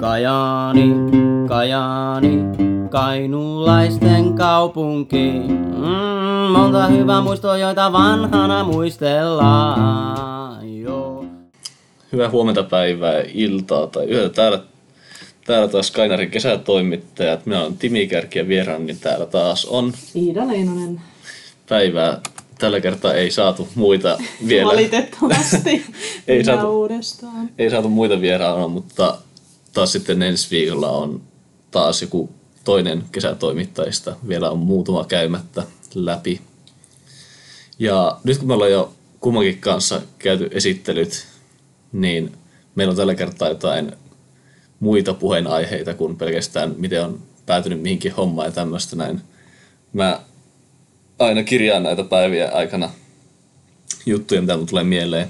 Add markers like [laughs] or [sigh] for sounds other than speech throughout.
Kajaani, Kajaani, kainulaisten kaupunki. Mm, monta hyvää muistoa, joita vanhana muistellaan. Joo. Hyvää huomenta päivää, iltaa tai yötä. Täällä, täällä taas Kainarin kesätoimittajat. Minä olen Timi Kärki ja vieraani niin täällä taas on Iida Leinonen. päivää. Tällä kertaa ei saatu muita vielä. Valitettavasti. [laughs] Ei Ei saatu- uudestaan. ei saatu muita vieraana, mutta taas sitten ensi viikolla on taas joku toinen kesätoimittajista. Vielä on muutama käymättä läpi. Ja nyt kun me ollaan jo kummankin kanssa käyty esittelyt, niin meillä on tällä kertaa jotain muita puheenaiheita kuin pelkästään miten on päätynyt mihinkin hommaan ja tämmöistä näin. Mä aina kirjaan näitä päiviä aikana juttuja, mitä mun tulee mieleen.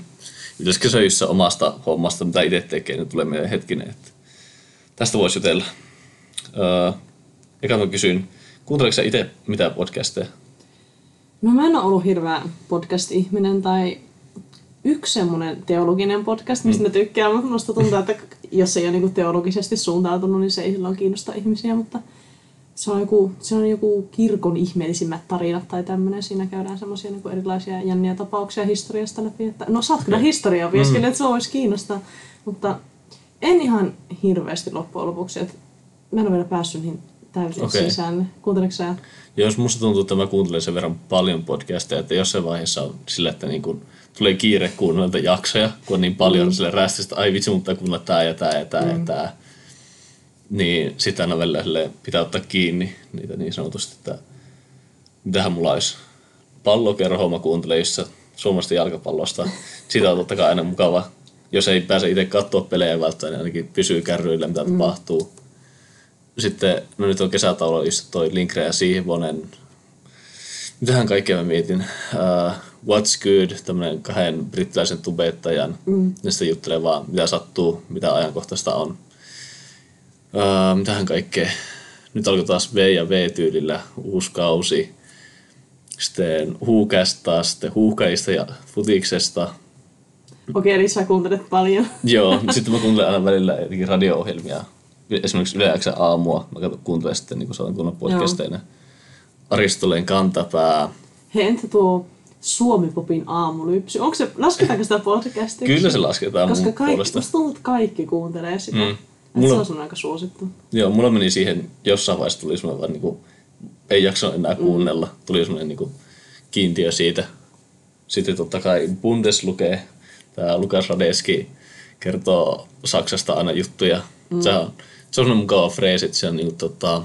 Yleiskesäyissä omasta hommasta, mitä itse tekee, niin tulee mieleen hetkinen, että tästä voisi jutella. Öö, eka mä kysyn, kuunteletko sä itse mitä podcasteja? No mä en ole ollut hirveä podcast-ihminen tai yksi semmoinen teologinen podcast, mistä mm. mä tykkään, mutta musta tuntuu, että jos ei ole niinku teologisesti suuntautunut, niin se ei silloin kiinnosta ihmisiä, mutta se on joku, se on joku kirkon ihmeellisimmät tarinat tai tämmöinen. Siinä käydään semmoisia niinku erilaisia jänniä tapauksia historiasta läpi. Että, no sä oot kyllä historiaa opiskellut, että se voisi kiinnostaa, mutta en ihan hirveästi loppujen lopuksi. Että mä en ole vielä päässyt niihin täysin okay. sisään. Kuunteletko sä? Ja jos musta tuntuu, että mä kuuntelen sen verran paljon podcasteja, että jossain vaiheessa on sillä, että niin kun tulee kiire kuunnella jaksoja, kun on niin paljon mm. sille rästistä, ai vitsi, mutta kuunnella tää ja tää ja tää mm. ja tää. Niin sitä aina välillä pitää ottaa kiinni niitä niin sanotusti, että mitähän mulla olisi. Pallokerhoa mä kuuntelen, jossa suomalaista jalkapallosta. Sitä on totta kai aina mukava. Jos ei pääse itse katsoa pelejä välttämättä, niin ainakin pysyy kärryillä, mitä mm. tapahtuu. Sitten, no nyt on kesätaulu, just toi Linkre ja Siivonen. Mitähän kaikkea mä mietin. Uh, What's Good, tämmönen kahden brittiläisen tubettajan. Mm. Ne sitten juttelee vaan, mitä sattuu, mitä ajankohtaista on. Uh, mitähän kaikkea. Nyt alkoi taas V ja V-tyylillä uusi kausi. Sitten huukästä, sitten huuhkajista ja futiksesta. Okei, eli sä kuuntelet paljon. [laughs] Joo, sitten mä kuuntelen aina välillä jotenkin radio-ohjelmia. Esimerkiksi Yle X:n aamua. Mä kuuntelen sitten niin kun kuunnella podcasteina. Aristoleen kantapää. Hei, entä tuo Suomi-popin aamulypsy? Onko se, lasketaanko sitä podcastiksi? Kyllä se lasketaan Koska kaikki, puolesta. musta tuntuu, että kaikki kuuntelee sitä. Mm. Mulla- Se on sun aika suosittu. Joo, mulla meni siihen, jossain vaiheessa tuli semmoinen vaan niinku, ei jaksanut enää kuunnella. Tuli semmoinen niinku kiintiö siitä. Sitten totta kai Bundes lukee. Tämä Lukas Radeski kertoo Saksasta aina juttuja. Mm. Se on, se on semmoinen mukava freesi, että se on niinku tota,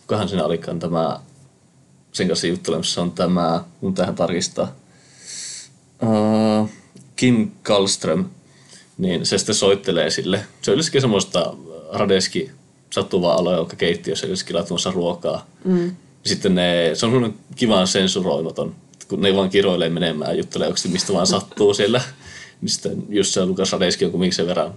kukahan siinä olikaan tämä, sen kanssa juttelemassa on tämä, mun tähän tarkistaa. Uh, Kim Kallström, niin se sitten soittelee sille. Se on yleensäkin semmoista Radeski sattuvaa aloja, joka keittiössä yleensäkin laittamassa ruokaa. Mm. Sitten ne, se on semmoinen kivan sensuroimaton, kun ne vaan kiroilee menemään ja juttelee mistä vaan sattuu siellä. [laughs] Niin sitten just se Lukas Radeski on kumminkin sen verran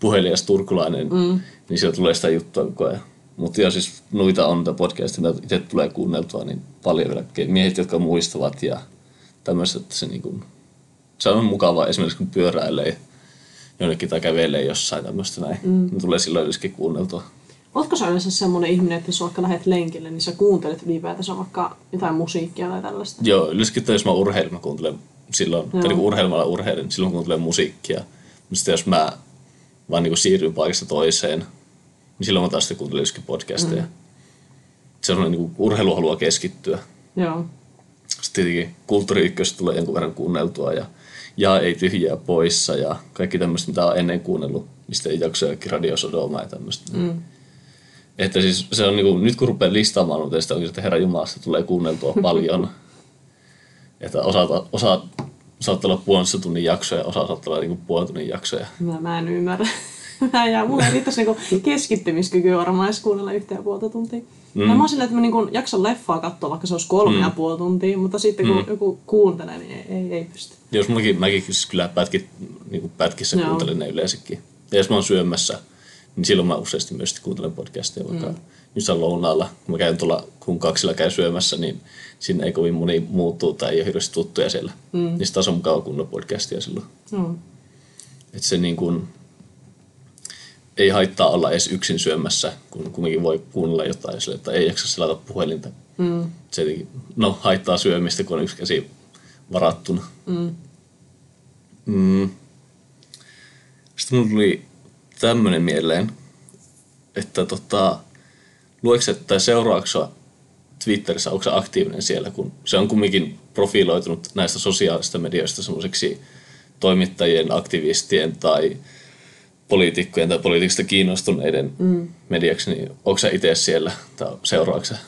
puhelias turkulainen, mm. niin sieltä tulee sitä juttua koko ajan. Mutta joo, siis noita on niitä podcastia, mitä itse tulee kuunneltua, niin paljon vielä miehet, jotka muistavat ja tämmöiset, että se, niin kuin, se on mukavaa esimerkiksi kun pyöräilee jonnekin tai kävelee jossain tämmöistä näin. Mm. Ne tulee silloin yleensäkin kuunneltua. Ootko sä yleensä semmonen ihminen, että jos vaikka lähdet lenkille, niin sä kuuntelet ylipäätänsä vaikka jotain musiikkia tai tällaista? Joo, yleensäkin jos mä urheilen, mä kuuntelen silloin, Joo. tai niin urheilemalla urheilen, niin silloin kuuntelen musiikkia. Mutta sitten jos mä vaan niin siirryn paikasta toiseen, niin silloin mä taas sitten kuuntelen yleensäkin podcasteja. Mm. Se on niin urheilu haluaa keskittyä. Joo. Sitten tietenkin kulttuuri tulee jonkun verran kuunneltua ja, ja ei tyhjää poissa ja kaikki tämmöistä, mitä on ennen kuunnellut, mistä ei jaksa jokin Radio Sodoma ja tämmöistä. Mm. Että siis se on niinku, nyt kun rupeaa listaamaan, mutta sitä onkin, että Herra Jumalasta tulee kuunneltua [laughs] paljon. että osa, osa saattaa olla puolentoista tunnin jaksoja, osa saattaa olla niinku puolen tunnin jaksoja. Mä, mä en ymmärrä. [laughs] Mä ja mulla ei riittäisi niinku keskittymiskykyä varmaan edes kuunnella yhtä ja puolta tuntia. Mm. Mä oon silleen, että mä niinku jaksan leffaa katsoa, vaikka se olisi kolme mm. ja puoli tuntia, mutta sitten kun mm. joku kuuntelee, niin ei, ei, ei pysty. Jos mäkin, mäkin siis kyllä pätkit, niin pätkissä Joo. kuuntelen ne yleensäkin. Ja jos mä oon syömässä, niin silloin mä useasti myös kuuntelen podcasteja, vaikka mm. Jossain lounaalla, kun mä käyn tuolla, kun kaksilla käy syömässä, niin sinne ei kovin moni muuttuu tai ei ole hirveästi tuttuja siellä. Mm. Niin sit taas on mukava kunnon podcastia silloin. No. Että se niin kuin, ei haittaa olla edes yksin syömässä, kun kumminkin voi kuunnella jotain sille, että ei jaksa selata puhelinta. Mm. Se jotenkin, no, haittaa syömistä, kun on yksi käsi varattuna. Mm. Mm. Sitten mulla tuli tämmönen mieleen, että tota, lueeko se tai seuraako sä Twitterissä, onko se aktiivinen siellä, kun se on kumminkin profiloitunut näistä sosiaalisista medioista semmoiseksi toimittajien, aktivistien tai poliitikkojen tai poliitikista kiinnostuneiden mm. mediaksi, niin onko sä itse siellä tai seuraako sä?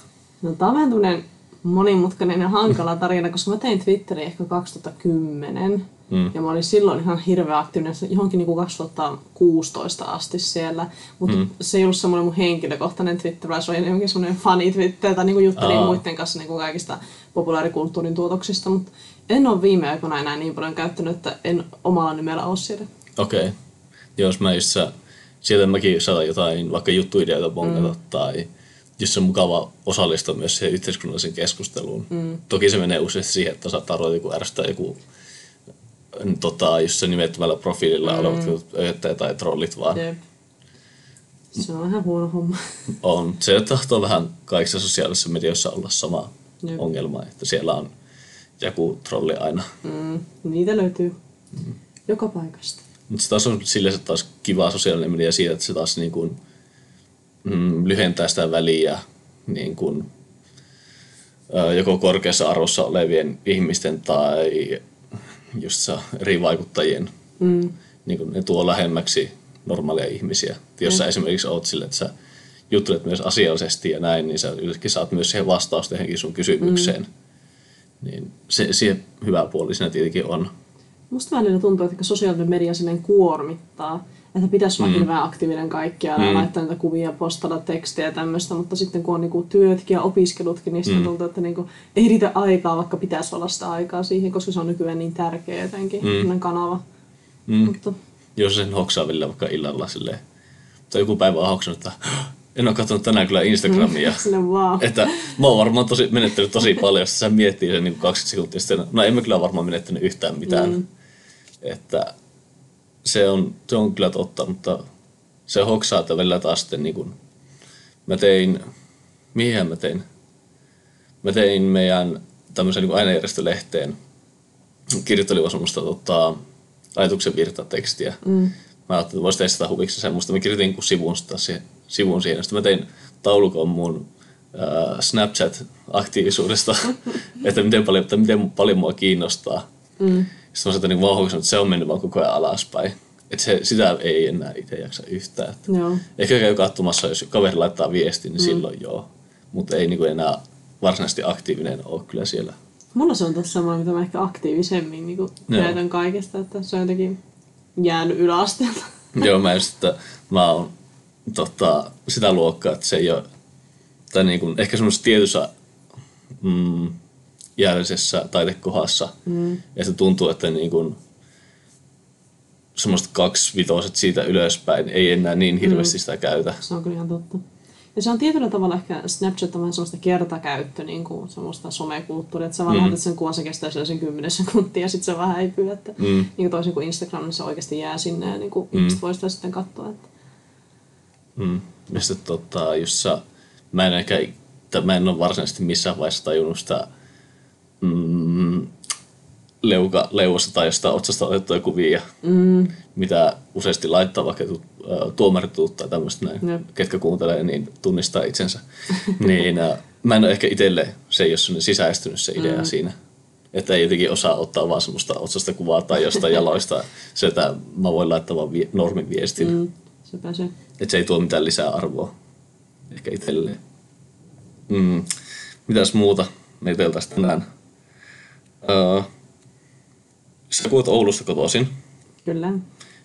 No tää on vähän monimutkainen ja hankala tarina, koska mä tein Twitteriä ehkä 2010. Mm. Ja mä olin silloin ihan hirveän aktiivinen, johonkin niin kuin 2016 asti siellä. Mutta mm. se ei ollut semmoinen mun henkilökohtainen Twitter, vaan se oli enemmänkin semmoinen fani Twitter, tai niin kuin juttelin Aa. muiden kanssa niin kuin kaikista populaarikulttuurin tuotoksista. Mutta en ole viime aikoina enää niin paljon käyttänyt, että en omalla nimellä ole siellä. Okei. Okay. Jos mä just sieltä mäkin saatan jotain vaikka juttuideoita bongata mm. tai jos on mukava osallistua myös siihen yhteiskunnalliseen keskusteluun. Mm. Toki se menee useasti siihen, että saattaa ruveta joku ärsyttää joku tota, just se nimettömällä profiililla mm. olevat ööttäjät tai trollit vaan. Jep. Se on vähän huono homma. On. Se tahtoo vähän kaikissa sosiaalisissa medioissa olla sama Jep. ongelma, että siellä on joku trolli aina. Mm. Niitä löytyy mm. joka paikasta. Mutta se taas on silleen se taas kiva sosiaalinen media siitä, että se taas niin kuin, mm, lyhentää sitä väliä niin kuin, joko korkeassa arvossa olevien ihmisten tai just eri vaikuttajien. Mm. Niin kuin ne tuo lähemmäksi normaalia ihmisiä. Jos sä esimerkiksi oot sille, että sä juttelet myös asiallisesti ja näin, niin sä yleensäkin saat myös siihen vastausta johonkin sun kysymykseen. Mm. Niin se, se hyvä puoli siinä tietenkin on. Musta välillä tuntuu, että sosiaalinen media silleen kuormittaa että pitäisi olla mm. hirveän aktiivinen kaikkialla mm. laittaa niitä kuvia, postata tekstejä ja tämmöistä, mutta sitten kun on niinku työtkin ja opiskelutkin, niin mm. tuntuu, että niinku ei riitä aikaa, vaikka pitäisi olla sitä aikaa siihen, koska se on nykyään niin tärkeä jotenkin, mm. kanava. Mm. Mutta... Jos sen hoksaa vielä vaikka illalla silleen, tai joku päivä on hoksannut, että en ole katsonut tänään kyllä Instagramia. Mm, [laughs] wow. että mä oon varmaan tosi, menettänyt tosi paljon, jos sä miettii sen niin 20 sekuntia sitten, no en mä kyllä varmaan menettänyt yhtään mitään. Mm. Että se on, se on kyllä totta, mutta se hoksaa, että välillä taas sitten niin kuin, mä tein, mihin mä tein? Mä tein meidän tämmöisen niin ainejärjestölehteen, kirjoittelin semmoista tota, ajatuksen virtatekstiä. Mm. Mä ajattelin, että voisi testata huviksi semmoista. Mä kirjoitin kun sivun, siihen, sivun siihen. Sitten mä tein taulukon mun äh, Snapchat-aktiivisuudesta, [laughs] että miten paljon, että miten paljon mua kiinnostaa. Mm. Sitten mä sanoin, niin että se on mennyt vaan koko ajan alaspäin. Että se, sitä ei enää itse jaksa yhtään. Joo. Ehkä käy katsomassa, jos kaveri laittaa viesti, niin mm. silloin joo. Mutta ei niin enää varsinaisesti aktiivinen ole kyllä siellä. Mulla se on tässä semmoinen, mitä mä ehkä aktiivisemmin niin käytän kaikesta, että se on jotenkin jäänyt yläasteelta. [laughs] joo, mä just, että mä oon tota, sitä luokkaa, että se ei ole, tai niin kuin, ehkä semmoisessa tietyssä mm, jällisessä taitekohdassa. Mm. Ja se tuntuu, että niin kuin, semmoista kaksivitoiset siitä ylöspäin ei enää niin hirveästi mm. sitä käytä. Se on kyllä ihan totta. Ja se on tietyllä tavalla ehkä Snapchat on vähän semmoista kertakäyttö, niin kuin semmoista somekulttuuria, että sä vaan mm. sen kuvan, se kestää sen 10 sekuntia ja sitten se vähän häipyy, että mm. niin kuin toisin kuin Instagram, niin se oikeasti jää sinne ja niin kuin mm. ihmiset voi sitä sitten katsoa. Että... Mm. Ja sitten tota, jos sä, mä en ehkä, mä en ole varsinaisesti missään vaiheessa tajunnut sitä mm, leuka, leuassa tai jostain otsasta otettuja kuvia, mm. mitä useasti laittaa vaikka tuomarit tai tämmöistä näin, Jep. ketkä kuuntelee, niin tunnistaa itsensä. [laughs] niin äh, mä en ole ehkä itselle, se ei ole sisäistynyt se idea mm. siinä. Että ei jotenkin osaa ottaa vaan semmoista otsasta kuvaa tai jostain [laughs] jaloista. se, että mä voin laittaa vaan vi- normin viestin. Mm. Sepä se. Että se ei tuo mitään lisää arvoa ehkä itselleen. Mm. Mitäs muuta me tänään? Uh, sä kuulet Oulusta kotoisin. Kyllä.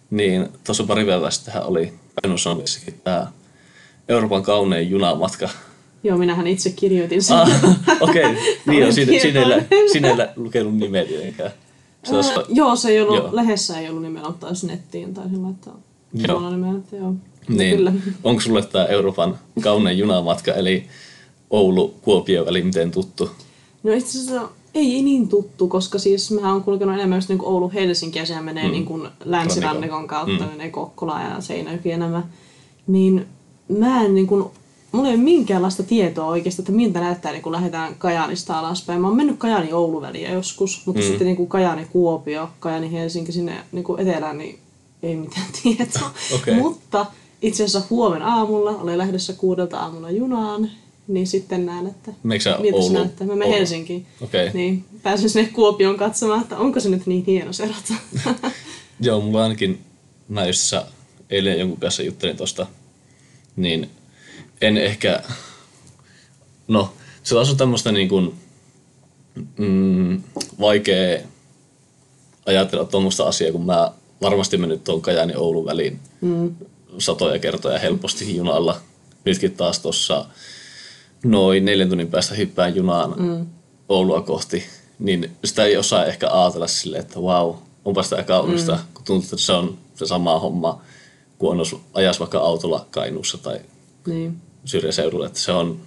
Niin tuossa pari päivää sitten oli Kainuun tämä Euroopan kaunein junamatka. Joo, minähän itse kirjoitin sen. Ah, [laughs] Okei, okay. [laughs] niin on, sinne, sinne, sinne lukenut nimeä tietenkään. Se olisi... joo, se ei ollut, joo. lehdessä ei ollut nimellä, mutta jos nettiin taisin laittaa joo. nimellä, että joo. Niin. Kyllä. Onko sulle tämä Euroopan kaunein junamatka, eli Oulu-Kuopio väli miten tuttu? No itse asiassa ei, niin tuttu, koska siis mä oon kulkenut enemmän just niin Oulu-Helsinki ja sehän menee mm. niin kuin länsirannikon kautta, mm. menee Kokkola ja Seinäjoki ja nämä. niin mä en niin kuin, mulla ei ole minkäänlaista tietoa oikeasti, että miltä näyttää, niin kun lähdetään Kajaanista alaspäin. Mä oon mennyt Kajaani Oulu väliä joskus, mutta mm. sitten niin kuin Kajaani Kuopio, Kajaani Helsinki sinne niin kuin etelään, niin ei mitään [laughs] tietoa. Okei. Mutta itse asiassa huomenna aamulla, olen lähdössä kuudelta aamulla junaan, niin sitten näen, että sä miltä se Ouluun? näyttää. Mä menen. Helsinkiin. Okei. Niin, pääsen sinne Kuopioon katsomaan, että onko se nyt niin hieno se rata. [laughs] Joo, mulla ainakin, mä just sä eilen jonkun kanssa juttelin tosta, niin en ehkä, no se taas on tämmöistä niin kuin, mm, vaikea ajatella tuommoista asiaa, kun mä varmasti mennyt tuon Kajani Oulun väliin mm. satoja kertoja helposti junalla. Nytkin taas tuossa noin neljän tunnin päästä hyppään junaan mm. Oulua kohti, niin sitä ei osaa ehkä ajatella silleen, että vau, onpa sitä kaunista, mm. kun tuntuu, että se on se sama homma, kun on ajas vaikka autolla Kainuussa tai niin. syrjäseudulla, että se on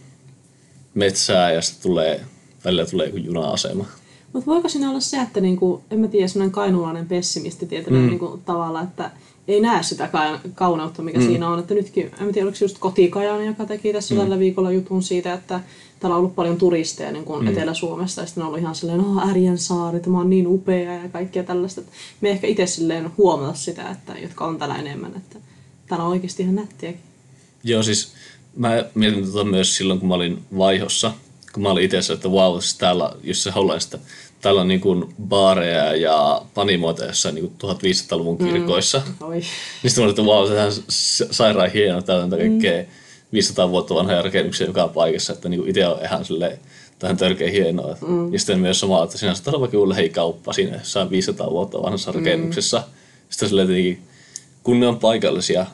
metsää ja sitten tulee, välillä tulee joku juna-asema. Mutta voiko siinä olla se, että niinku, en mä tiedä, semmoinen kainuulainen pessimisti tietyllä mm. niinku, tavalla, että ei näe sitä ka- kauneutta, mikä mm. siinä on. Että nytkin, en tiedä, oliko just Kotikajaani, joka teki tässä mm. tällä viikolla jutun siitä, että täällä on ollut paljon turisteja niin kuin mm. Etelä-Suomesta, ja sitten on ollut ihan silleen, oh, Ärjen saari, tämä on niin upea ja kaikkea tällaista. Me ehkä itse silleen huomata sitä, että, jotka on täällä enemmän, että täällä on oikeasti ihan nättiäkin. Joo, siis mä mietin tota myös silloin, kun mä olin vaihossa, kun mä olin itse se, että wow, siis täällä, jos se Hollannista, täällä on niin kuin baareja ja panimoita jossain niin 1500-luvun kirkoissa. Mm. Oi. Niin sitten mä olin, että wow, on s- sairaan hieno, täällä on kaikkea 500 vuotta vanhoja rakennuksia joka paikassa, että niin itse on ihan silleen, tähän törkeä hienoa. Mm. Ja sitten myös sama, että olla vaikka joku lähikauppa siinä jossain 500 vuotta vanhassa rakennuksessa. Sitten silleen jotenkin, kun ne on paikallisia,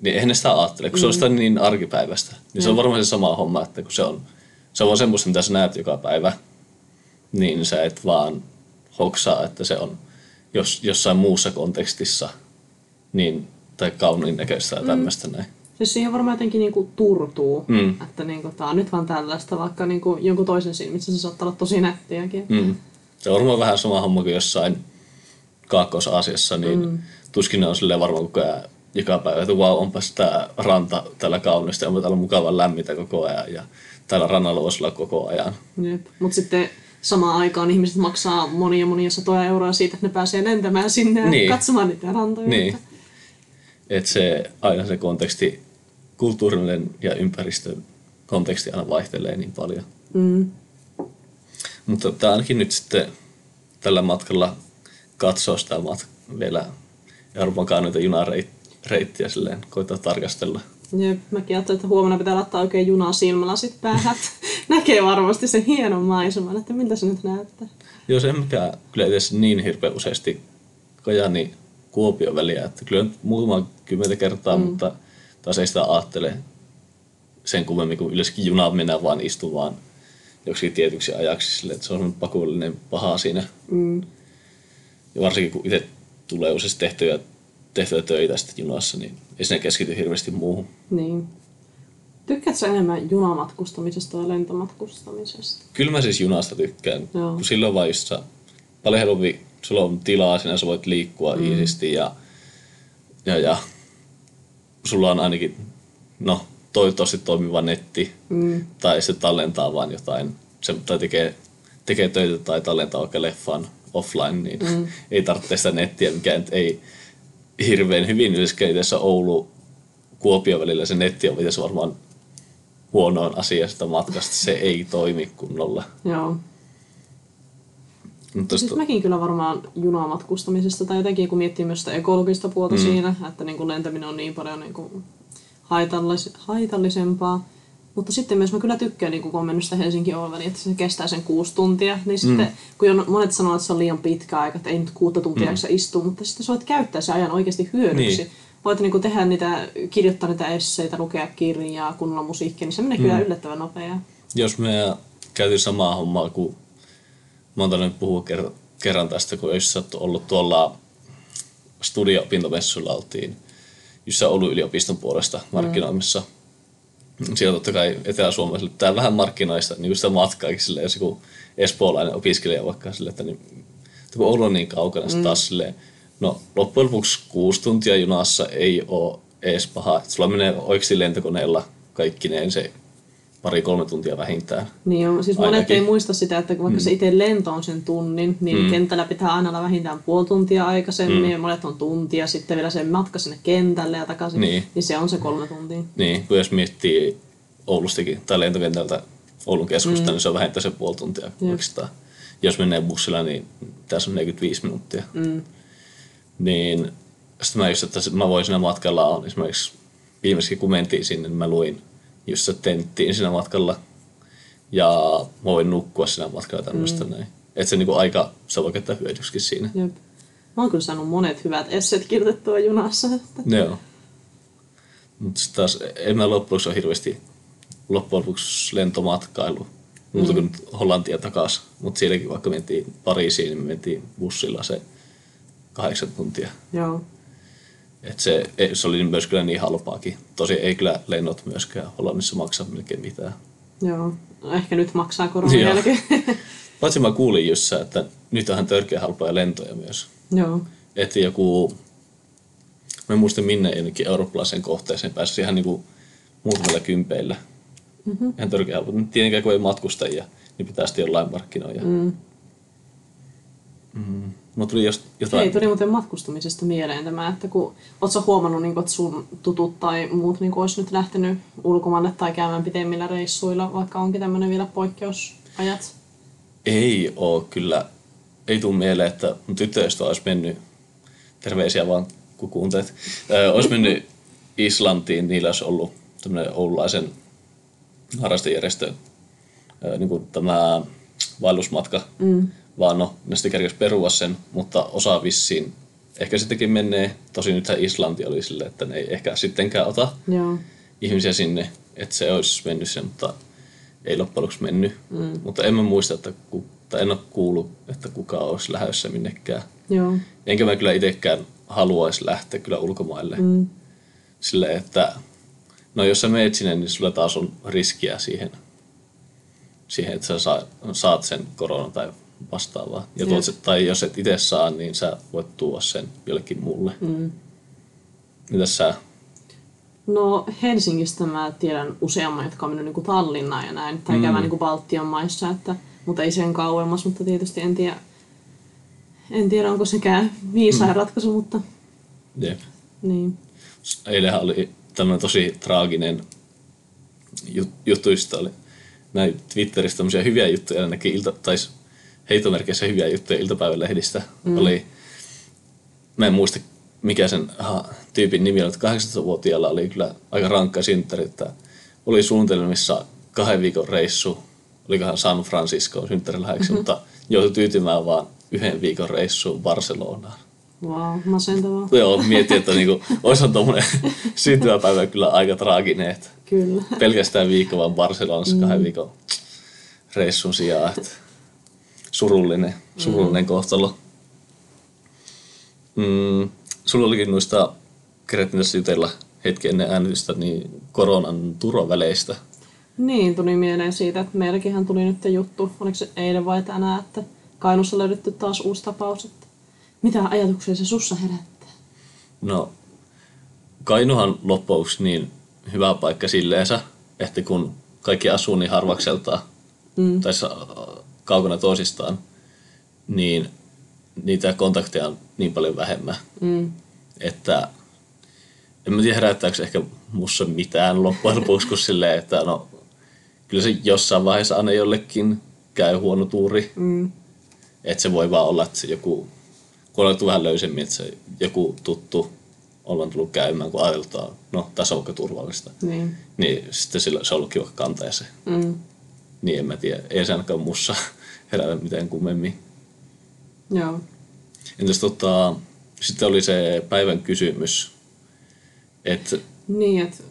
niin eihän ne sitä ajattele, kun se on sitä niin arkipäivästä. Niin se on varmaan se sama homma, että kun se on, se on vaan semmoista, mitä sä näet joka päivä, niin sä et vaan hoksaa, että se on jos, jossain muussa kontekstissa niin, tai kauniin näköistä tai tämmöistä näin. Siis siihen varmaan jotenkin niinku turtuu, Mm. että niinku, tää on nyt vaan tällaista, vaikka niinku jonkun toisen silmissä se saattaa olla tosi nättiäkin. Mm. Se on varmaan vähän sama homma kuin jossain Kaakkois-Aasiassa, niin mm. tuskin ne on silleen varmaan koko ajan joka päivä, että wow, onpas tää ranta täällä kaunista ja onpa täällä mukavan lämmintä koko ajan ja täällä rannalla voisi olla koko ajan. Mutta sitten samaan aikaan ihmiset maksaa monia monia satoja euroa siitä, että ne pääsee lentämään sinne ja Niin. katsomaan niitä rantoja. Niin. Että- se aina se konteksti, kulttuurillinen ja ympäristön konteksti aina vaihtelee niin paljon. Mm. Mutta tämä ainakin nyt sitten tällä matkalla katsoo sitä mat- vielä Euroopan noita junareittiä silleen, koittaa tarkastella. Jep, mäkin ajattelin, että huomenna pitää laittaa oikein junaa silmällä sit päähän. [laughs] Näkee varmasti sen hienon maiseman, että miltä se nyt näyttää. Joo, se mikä kyllä edes niin hirveän useasti Kajani Kuopio väliä, että kyllä nyt muutama kymmentä kertaa, mm. mutta taas ei sitä ajattele sen kummemmin, kun yleensäkin junaan mennään vaan istumaan joksikin tietyksi ajaksi sille, että se on pakollinen paha siinä. Mm. Ja varsinkin kun itse tulee useasti tehtyä, tehtyä töitä sitten junassa, niin ei sinne keskity hirveästi muuhun. Niin. Tykkäätkö enemmän junamatkustamisesta vai lentomatkustamisesta? Kyllä mä siis junasta tykkään, Joo. kun silloin vaan just sä, paljon helpompi, sulla on tilaa siinä, sä voit liikkua mm. iisisti ja, ja, ja sulla on ainakin, no toivottavasti toimiva netti Mm. tai se tallentaa vaan jotain, se, tai tekee, tekee töitä tai tallentaa vaikka leffan offline, niin mm. ei tarvitse sitä nettiä, mikä nyt ei hirveän hyvin yleskään tässä Oulu Kuopio välillä se netti on pitäisi varmaan huonoon asia sitä matkasta. Se ei toimi kunnolla. Joo. Mutta Siis mäkin kyllä varmaan junamatkustamisesta tai jotenkin kun miettii myös sitä ekologista puolta mm. siinä, että niin kuin lentäminen on niin paljon niin kuin haitallis- haitallisempaa. Mutta sitten myös mä kyllä tykkään, niin kun on mennyt sitä Helsinki väliin, että se kestää sen kuusi tuntia. Niin sitten, kun monet sanoo, että se on liian pitkä aika, että ei nyt kuutta tuntia jaksa istua, mutta sitten sä voit käyttää sen ajan oikeasti hyödyksi. Niin. Voit niin tehdä niitä, kirjoittaa niitä esseitä, lukea kirjaa, kunnolla musiikkia, niin se menee kyllä yllättävän nopeaa. jos me käytiin samaa hommaa, kun mä oon tainnut puhua kerran, kerran tästä, kun jos ollut tuolla studio-opintomessuilla oltiin jossa Oulun yliopiston puolesta markkinoimassa. Mm. Siellä totta kai etelä-suomalaisille pitää vähän markkinoista niin sitä matkaakin sille, jos joku espoolainen opiskelija vaikka sille, että, niin, että kun Oulu on niin kaukana, mm. taas silleen, no loppujen lopuksi kuusi tuntia junassa ei ole ees paha. Sulla menee oikeasti lentokoneella kaikkineen se pari-kolme tuntia vähintään. Niin on. Siis monet Ainakin. ei muista sitä, että vaikka se itse lento on sen tunnin, niin Mm. kentällä pitää aina olla vähintään puoli tuntia aikaisemmin, ja monet on tuntia, sitten vielä se matka sinne kentälle ja takaisin, Niin. niin se on se kolme tuntia. Niin, kun jos miettii Oulustakin tai lentokentältä Oulun keskusta, mm. niin se on vähintään se puoli tuntia oikeastaan. Jos menee bussilla, niin tässä on 45 minuuttia. Mm. Niin sitten mä just, että mä voin siinä matkalla on esimerkiksi viimeiskin kun mentiin sinne, niin mä luin just se tenttiin siinä matkalla ja mä voin nukkua siinä matkalla tämmöistä mm. näin. Että se niinku aika, se voi käyttää hyödyksikin siinä. Jep. Mä oon kyllä saanut monet hyvät esset kirjoitettua junassa. Että... Joo. Mutta sitten taas en mä loppujen lopuksi ole hirveästi loppujen lopuksi lentomatkailu. Muuta kuin nyt Hollantia takaisin. Mutta sielläkin vaikka mentiin Pariisiin, niin me mentiin bussilla se kahdeksan tuntia. Joo. Et se, se oli myös kyllä niin halpaakin. Tosi ei kyllä lennot myöskään Hollannissa maksa melkein mitään. Joo. No, ehkä nyt maksaa koronan Joo. jälkeen. [laughs] Paitsi mä kuulin just se, että nyt onhan törkeä halpoja lentoja myös. Joo. Että joku, mä en muista minne jonnekin eurooppalaiseen kohteeseen pääsisi ihan niinku muutamilla kympeillä. Mm-hmm. Ihan törkeä halpa. Nyt Tietenkään kun ei matkustajia, niin pitää sitten jollain markkinoida. Mm. Mm. Mulla tuli just jotain... Hei, tuli muuten matkustamisesta mieleen tämä, että kun oot sä huomannut, niin että sun tutut tai muut niin olisi nyt lähtenyt ulkomaille tai käymään pitemmillä reissuilla, vaikka onkin tämmöinen vielä poikkeusajat. Ei oo kyllä, ei tuu mieleen, että mun tyttöystä olisi mennyt, terveisiä vaan kun kuuntelet, olisi mennyt Islantiin, niillä olisi ollut tämmöinen oululaisen harrastejärjestö, ö, niin kuin tämä vaellusmatka, mm. Vaan no, ne sitten kerkesi perua sen, mutta osa vissiin ehkä sittenkin menee, tosin nythän Islanti oli silleen, että ne ei ehkä sittenkään ota Joo. ihmisiä sinne, että se olisi mennyt sen, mutta ei loppujen lopuksi mennyt. Mm. Mutta en mä muista, että ku, tai en ole kuullut, että kuka olisi lähdössä minnekään. Joo. Enkä mä kyllä itsekään haluaisi lähteä kyllä ulkomaille. Mm. Sille, että no jos sä meet sinne, niin sulla taas on riskiä siihen, siihen että sä saa, saat sen koronan tai vastaavaa. Ja tuot, tai jos et itse saa, niin sä voit tuoda sen jollekin muulle. Mm. Mitäs sä? No Helsingistä mä tiedän useamman, jotka on mennyt niin kuin Tallinnaan ja näin, tai mm. käymään niin kuin Baltian maissa, että, mutta ei sen kauemmas, mutta tietysti en tiedä, en tiedä onko sekään viisain mm. ratkaisu, mutta Jep. niin. eilenhän oli tämmöinen tosi traaginen jut- juttu, josta oli näin Twitterissä tämmöisiä hyviä juttuja, ainakin ilta, tai heitomerkeissä hyviä juttuja iltapäivälehdistä mm. oli, mä en muista mikä sen aha, tyypin nimi oli, että 18-vuotiaalla oli kyllä aika rankka synttäri, että oli suunnitelmissa kahden viikon reissu, olikohan San Francisco synttäriläheksi, mm-hmm. mutta joutui tyytymään vaan yhden viikon reissuun Barcelonaan. Wow, masentavaa. Joo, mietin, että niinku, olisihan tuommoinen [laughs] syntymäpäivä kyllä aika traaginen, että Kyllä. pelkästään viikko vaan Barcelonassa kahden viikon reissun sijaan. Että surullinen, surullinen kohtalo. Mm, sulla olikin noista kerättiin jutella hetki ennen äänitystä niin koronan turvaväleistä. Niin, tuli mieleen siitä, että meilläkinhän tuli nyt juttu, oliko se eilen vai tänään, että Kainuussa löydetty taas uusi tapaus, että mitä ajatuksia se sussa herättää? No, Kainuhan loppuksi niin hyvä paikka silleensä, että kun kaikki asuu niin harvakseltaan mm. tai kaukana toisistaan, niin niitä kontakteja on niin paljon vähemmän, Mm. että en mä tiedä herättääkö ehkä mussa mitään loppujen lopuksi kuin silleen, että no kyllä se jossain vaiheessa aina jollekin käy huono tuuri. Mm. Että se voi vaan olla, että se joku, kun on vähän löysemmin, että se joku tuttu ollaan tullut käymään, kun ajateltaan, no tässä on turvallista. Niin. Niin sitten sillä, se on ollutkin vaikka kantaja se. Mm. Niin en mä tiedä, ei se ainakaan mussa [laughs] herätä mitään kummemmin. Joo. Entäs tota, sitten oli se päivän kysymys, että Niin, että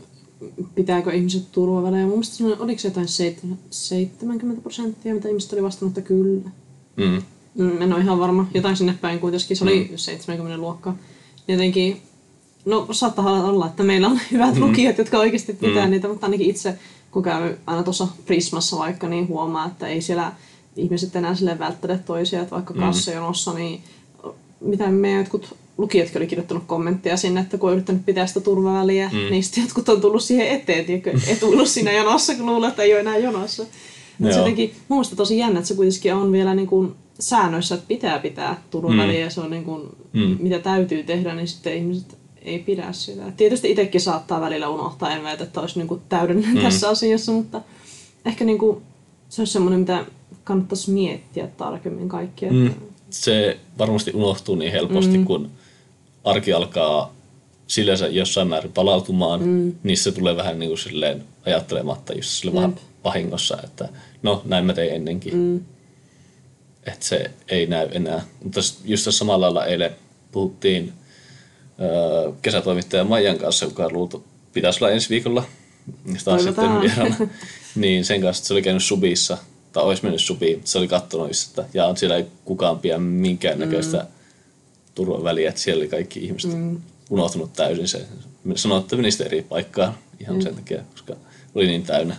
pitääkö ihmiset turvavälejä. Mun mielestä oliko se jotain seit- 70 prosenttia, mitä ihmiset oli vastannut, että kyllä. mm, Mm, en ole ihan varma. Jotain sinne päin kuitenkin. Se oli 70 luokkaa. Jotenkin, no saattaa olla, että meillä on [laughs] hyvät lukijat, jotka oikeasti pitää niitä, mutta ainakin itse, kun käy aina tuossa Prismassa vaikka, niin huomaa, että ei siellä ihmiset enää sille välttele toisia, että vaikka kassajonossa, niin mitä meidän jotkut lukijatkin oli kirjoittanut kommentteja sinne, että kun on yrittänyt pitää sitä turvaväliä, mm. niin sitten jotkut on tullut siihen eteen, tiedätkö, [laughs] etuillut siinä jonossa, kun luulee, että ei ole enää jonossa. Mutta jotenkin, mun mielestä tosi jännä, että se kuitenkin on vielä niin kuin säännöissä, että pitää pitää turvaväliä ja se on niin kuin, Mm. mitä täytyy tehdä, niin sitten ihmiset ei pidä sitä. Tietysti itsekin saattaa välillä unohtaa, en väitä, että olisi niin kuin täydellinen mm. tässä asiassa, mutta ehkä niin kuin, se olisi semmoinen, mitä kannattaisi miettiä tarkemmin kaikki. Että, Mm. Se varmasti unohtuu niin helposti, mm. kun arki alkaa sillensä jossain määrin palautumaan, mm. niin se tulee vähän niin kuin silleen ajattelematta just sille vähän vahingossa, että no näin mä tein ennenkin. Mm. Että se ei näy enää. Mutta just samalla lailla eilen puhuttiin kesätoimittaja Maijan kanssa, joka luultu pitäisi olla ensi viikolla, taas sitten vieraana. [laughs] niin sen kanssa, että se oli käynyt subissa, tai olisi mennyt subiin, se oli katsonut just, että ja siellä ei kukaan pidä minkäännäköistä mm. turvaväliä, että siellä oli kaikki ihmiset mm. unohtunut täysin se. Sanoin, että menisi eri paikkaan ihan mm. sen takia, koska oli niin täynnä.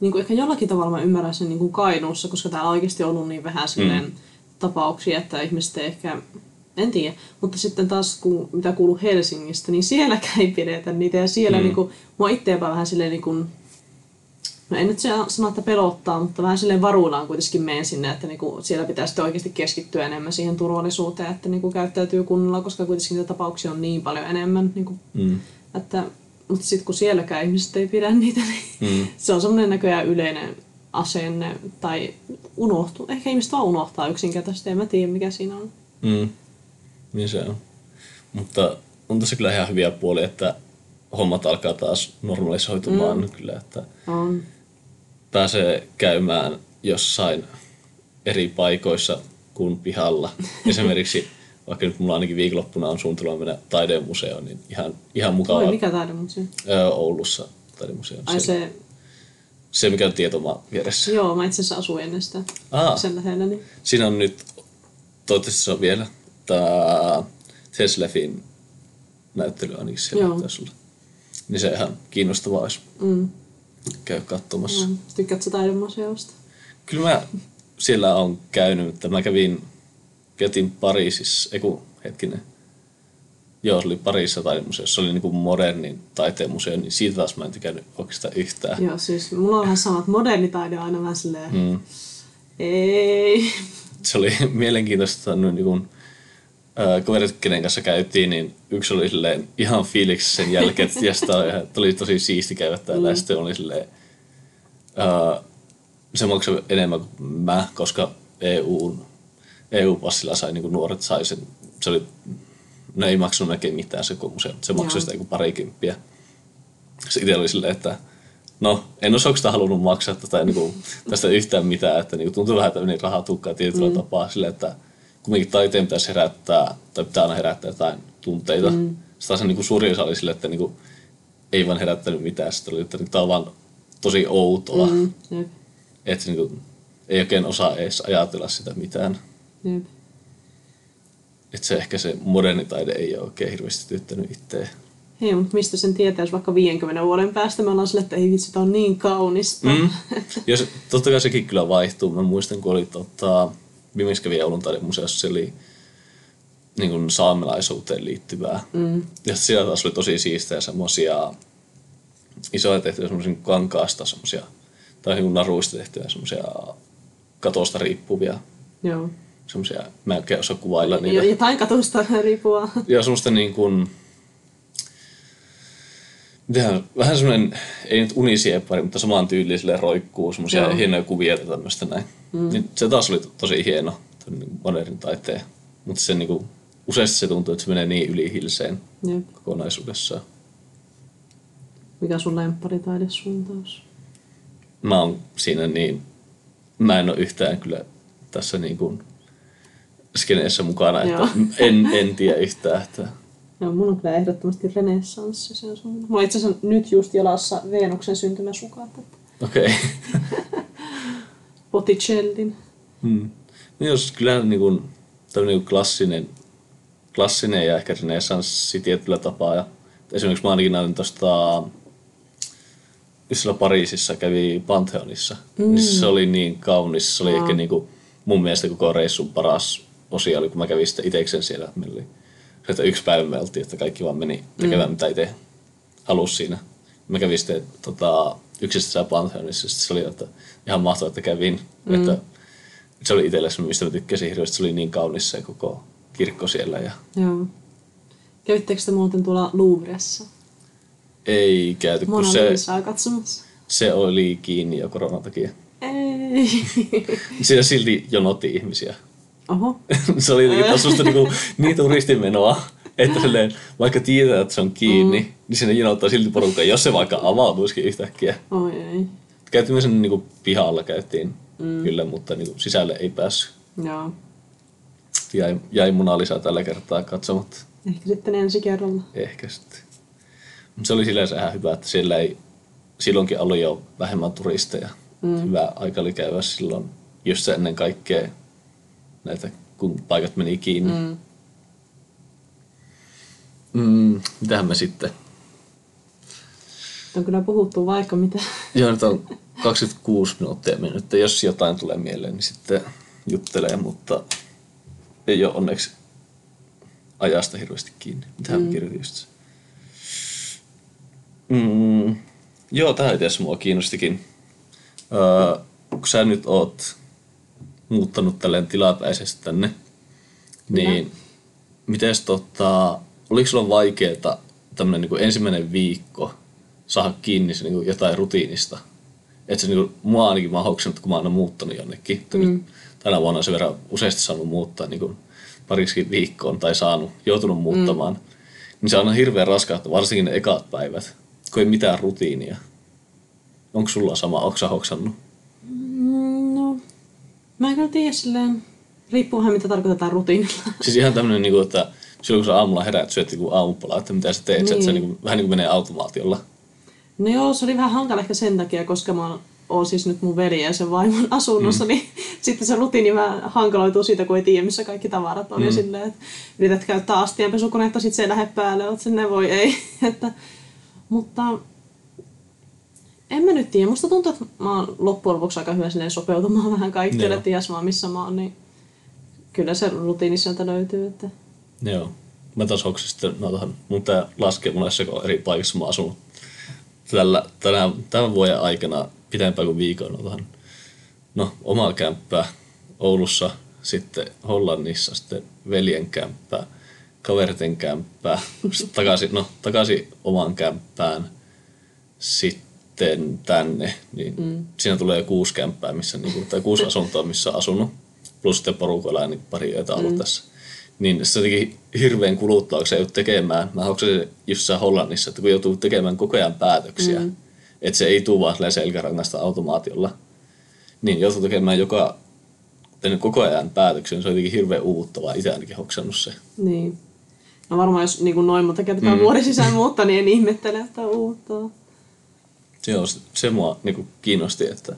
niin kuin ehkä jollakin tavalla mä ymmärrän sen niin kuin Kainuussa, koska täällä on oikeasti ollut niin vähän silleen mm. tapauksia, että ihmiset ei ehkä, en tiedä, mutta sitten taas kun, mitä kuuluu Helsingistä, niin sielläkään ei pidetä niitä ja siellä mm. niin kuin, mua itse jopa vähän silleen niin kuin, no en nyt sano, että pelottaa, mutta vähän silleen varuillaan kuitenkin menen sinne, että niin kuin siellä pitää sitten oikeasti keskittyä enemmän siihen turvallisuuteen, että niin kuin käyttäytyy kunnolla, koska kuitenkin niitä tapauksia on niin paljon enemmän, niin kuin, Mm. että, mutta sitten kun sielläkään ihmiset ei pidä niitä, niin Mm. [laughs] se on semmoinen näköjään yleinen asenne, tai unohtuu. Ehkä ihmiset vaan unohtaa yksinkertaisesti, en mä tiedä mikä siinä on. Mm. Niin se on. Mutta on tässä kyllä ihan hyviä puolia, että hommat alkaa taas normalisoitumaan mm. kyllä, että On. pääsee käymään jossain eri paikoissa kuin pihalla. [laughs] Esimerkiksi vaikka nyt mulla ainakin viikonloppuna on suunnitelma mennä taidemuseoon, niin ihan, ihan mukava Oi, mikä taidemuseo? Öö, Oulussa taidemuseo. Ai se, se, mikä on tietomaa vieressä. joo, mä itse asiassa asuin ennen sitä Aa. sen lähellä. Niin. Siinä on nyt, toivottavasti se on vielä, tämä Teslefin näyttely ainakin siellä pitäisi olla. Niin se ihan kiinnostavaa olisi Mm. käydä katsomassa. Mm. Mm. Tykkäät sä taidemuseosta? Kyllä mä siellä on käynyt, mutta mä kävin, käytiin Pariisissa, ei kun hetkinen, joo, se oli Pariisissa taidemuseossa, se oli niinku modernin taiteen museo, niin siitä taas mä en tykännyt oikeastaan yhtään. Joo, siis mulla on vähän sama, että moderni taide on aina vähän silleen, mm. ei. se oli [laughs] mielenkiintoista, niin ää, kaverit, kenen kanssa käytiin, niin yksi oli silleen ihan fiiliksi sen jälkeen, että jes, tää oli, tosi siisti käydä täällä, ja sitten oli silleen, ää, se maksoi enemmän kuin mä, koska EU, EU-passilla sai, niin kuin nuoret sai sen, se oli, ne ei maksanut melkein mitään se koko museo, se maksoi sitä joku parikymppiä. Se itse oli silleen, että no, en olisi oikeastaan halunnut maksaa tätä, niin kuin, tästä yhtään mitään, että niin kuin, tuntuu vähän, rahaa tukkaan tietyllä mm. tapaa silleen, että kumminkin taiteen pitäisi herättää, tai pitää aina herättää jotain tunteita. Mm. Sitä taas niin kuin suurin osa oli silleen, että niin kuin, ei vaan herättänyt mitään, sitten oli, että tämä on vaan tosi outoa, mm. Jep, että se, niin kuin, ei oikein osaa edes ajatella sitä mitään. jep. Että se ehkä se moderni taide ei ole oikein hirveästi tyttänyt itseä. Hei, mutta mistä sen tietää, jos vaikka 50 vuoden päästä me ollaan sille, että ei vitsi, tää on niin kaunista. Mm. [laughs] Ja se, totta kai sekin kyllä vaihtuu. Mä muistan, kun oli tota, viimeksi kävi Oulun taidemuseossa, se oli niin kuin saamelaisuuteen liittyvää. Mm. Ja siellä taas oli tosi siistejä semmosia isoja tehtyjä semmoisia kankaasta semmosia, tai niin kuin naruista tehtyjä semmosia katosta riippuvia Joo. semmosia, mä en osaa kuvailla niitä. Ja, jotain katosta riippuvaa. Ja semmoista niin kuin, mitähän, vähän semmoinen, ei nyt unisiepari, mutta samaan tyyliselle roikkuu semmoisia Joo. hienoja kuvia ja tämmöistä näin. Mm. Niin se taas oli to- tosi hieno, tämmöinen modernin taiteen. Mutta se niin kuin, useasti se tuntuu, että se menee niin yli hilseen Jep. kokonaisuudessaan. Mikä sun lempparitaidesuuntaus? Mä oon siinä niin, mä en ole yhtään kyllä tässä niin kuin skeneessä mukana, että Joo. en, en tiedä yhtään, että No, mun on kyllä ehdottomasti renessanssi se on sun. Mulla on itse asiassa nyt just jalassa Veenuksen syntymäsukat. okei. [laughs] Okay. Botticellin. Mm. No jos kyllä niin kuin, niin klassinen, klassinen ja ehkä renessanssi tietyllä tapaa. Ja esimerkiksi mä ainakin näin tuosta, siellä Pariisissa kävi Pantheonissa, mm. niin se oli niin kaunis. Se oli Aa. ehkä niin kuin, mun mielestä koko reissun paras osio oli, kun mä kävin sitten itekseen siellä. Meillä oli että yksi päivä me oltiin, että kaikki vaan meni tekemään mm. mitä itse halusi siinä. Mä kävin sitten tota, yksissä Pantheonissa, se oli että ihan mahtavaa, että kävin. Mm. Että, se oli itselle se, mistä mä tykkäsin hirveästi. Se oli niin kaunis se koko kirkko siellä. Ja Joo. Kävittekö te muuten tuolla Louvressa? ei käyty, kun se, katsomassa? se oli kiinni jo koronan takia. Ei. Siinä silti jonotti ihmisiä. Oho. [laughs] se oli jotenkin taas susta niinku, niin turistimenoa, että silleen, vaikka tietää, että se on kiinni, mm. niin sinne jonottaa silti porukka, jos se vaikka avautuisikin yhtäkkiä. Oi ei. Käytiin myös sen niinku pihalla käytiin mm. kyllä, mutta niinku sisälle ei päässyt. Joo. Jäi, jäi Lisa tällä kertaa katsomatta. Ehkä sitten ensi kerralla. Ehkä sitten. Mutta se oli silleen ihan hyvä, että siellä ei, silloinkin oli jo vähemmän turisteja. Mm. Hyvä aika oli käydä silloin, just se ennen kaikkea näitä, kun paikat meni kiinni. Mm. Mm, mitähän me sitten? On kyllä puhuttu vaikka mitä. Joo, nyt on 26 minuuttia mennyt. Jos jotain tulee mieleen, niin sitten juttelee, mutta ei ole onneksi ajasta hirveästi kiinni. Mitähän mm. kirjoitin just? Mm, joo, tämä itse asiassa mua kiinnostikin. Öö, kun sä nyt oot muuttanut tälleen tilapäisesti tänne, niin mites tota, oliko sulla vaikeeta tämmönen niinku ensimmäinen viikko saada kiinni se niinku jotain rutiinista? Että se niinku, mua ainakin mä oon kun mä oon muuttanut jonnekin. Mm. Tänä vuonna on sen verran useasti saanut muuttaa niinku pariksi viikkoon tai saanut, joutunut muuttamaan. Mm. Niin se on hirveän raskaata, varsinkin ne ekat päivät, kun ei mitään rutiinia. Onko sulla sama, onko sä hoksannut? Mm, mä en kyllä tiedä silleen, riippuuhan mitä tarkoitetaan rutiinilla. [laughs] Siis ihan tämmönen, niinku, että silloin kun sä aamulla heräät, syöt joku aamupala, että mitä sä teet, niin. että se Niin. niinku, vähän niin kuin menee automaatiolla. No joo, se oli vähän hankala ehkä sen takia, koska mä oon- oon siis nyt mun veli ja sen vaimon asunnossa, mm. niin [laughs] sitten se rutiini vähän hankaloituu siitä, kun ei tiedä, missä kaikki tavarat on. Mm. Ja silleen, että yrität käyttää astianpesukonetta, sitten se ei lähde päälle, oot sinne voi ei. [laughs] että, mutta en mä nyt tiedä. Musta tuntuu, että mä oon loppujen lopuksi aika hyvä silleen sopeutumaan [laughs] vähän kaikkeen, että ties vaan missä mä oon, niin kyllä se rutiini sieltä löytyy. Että... Joo. Mä taas hoksin sitten, no tohon, mun tää laskee monessa kun eri paikassa mä oon asunut tällä, tänä, tämän vuoden aikana pitempään kuin viikon. No, tohon, no omaa kämppää Oulussa, sitten Hollannissa, sitten veljen kämppää, kaverten kämppää, [laughs] sitten takaisin, no, takaisin omaan kämppään, sitten tänne, niin mm. siinä tulee kuusi kämppää, missä, niin kuin, tai kuusi [laughs] asuntoa, missä on asunut, plus sitten porukoilla niin pari yötä ollut mm. tässä. Niin se jotenkin hirveän kuluttava, kun se joudut tekemään. Mä just siellä Hollannissa, että kun joutuu tekemään koko ajan päätöksiä, mm. että se ei tule vaan selkärangasta automaatiolla, niin joutuu tekemään joka tehnyt koko ajan päätöksen, se on jotenkin hirveän uuvuttavaa. Itse ainakin hoksannut se. Niin. No varmaan jos niin noin monta kertaa mm. vuoden sisään muuttaa, niin en ihmettele, että on uutta. Se, on, se mua niinku kiinnosti, että,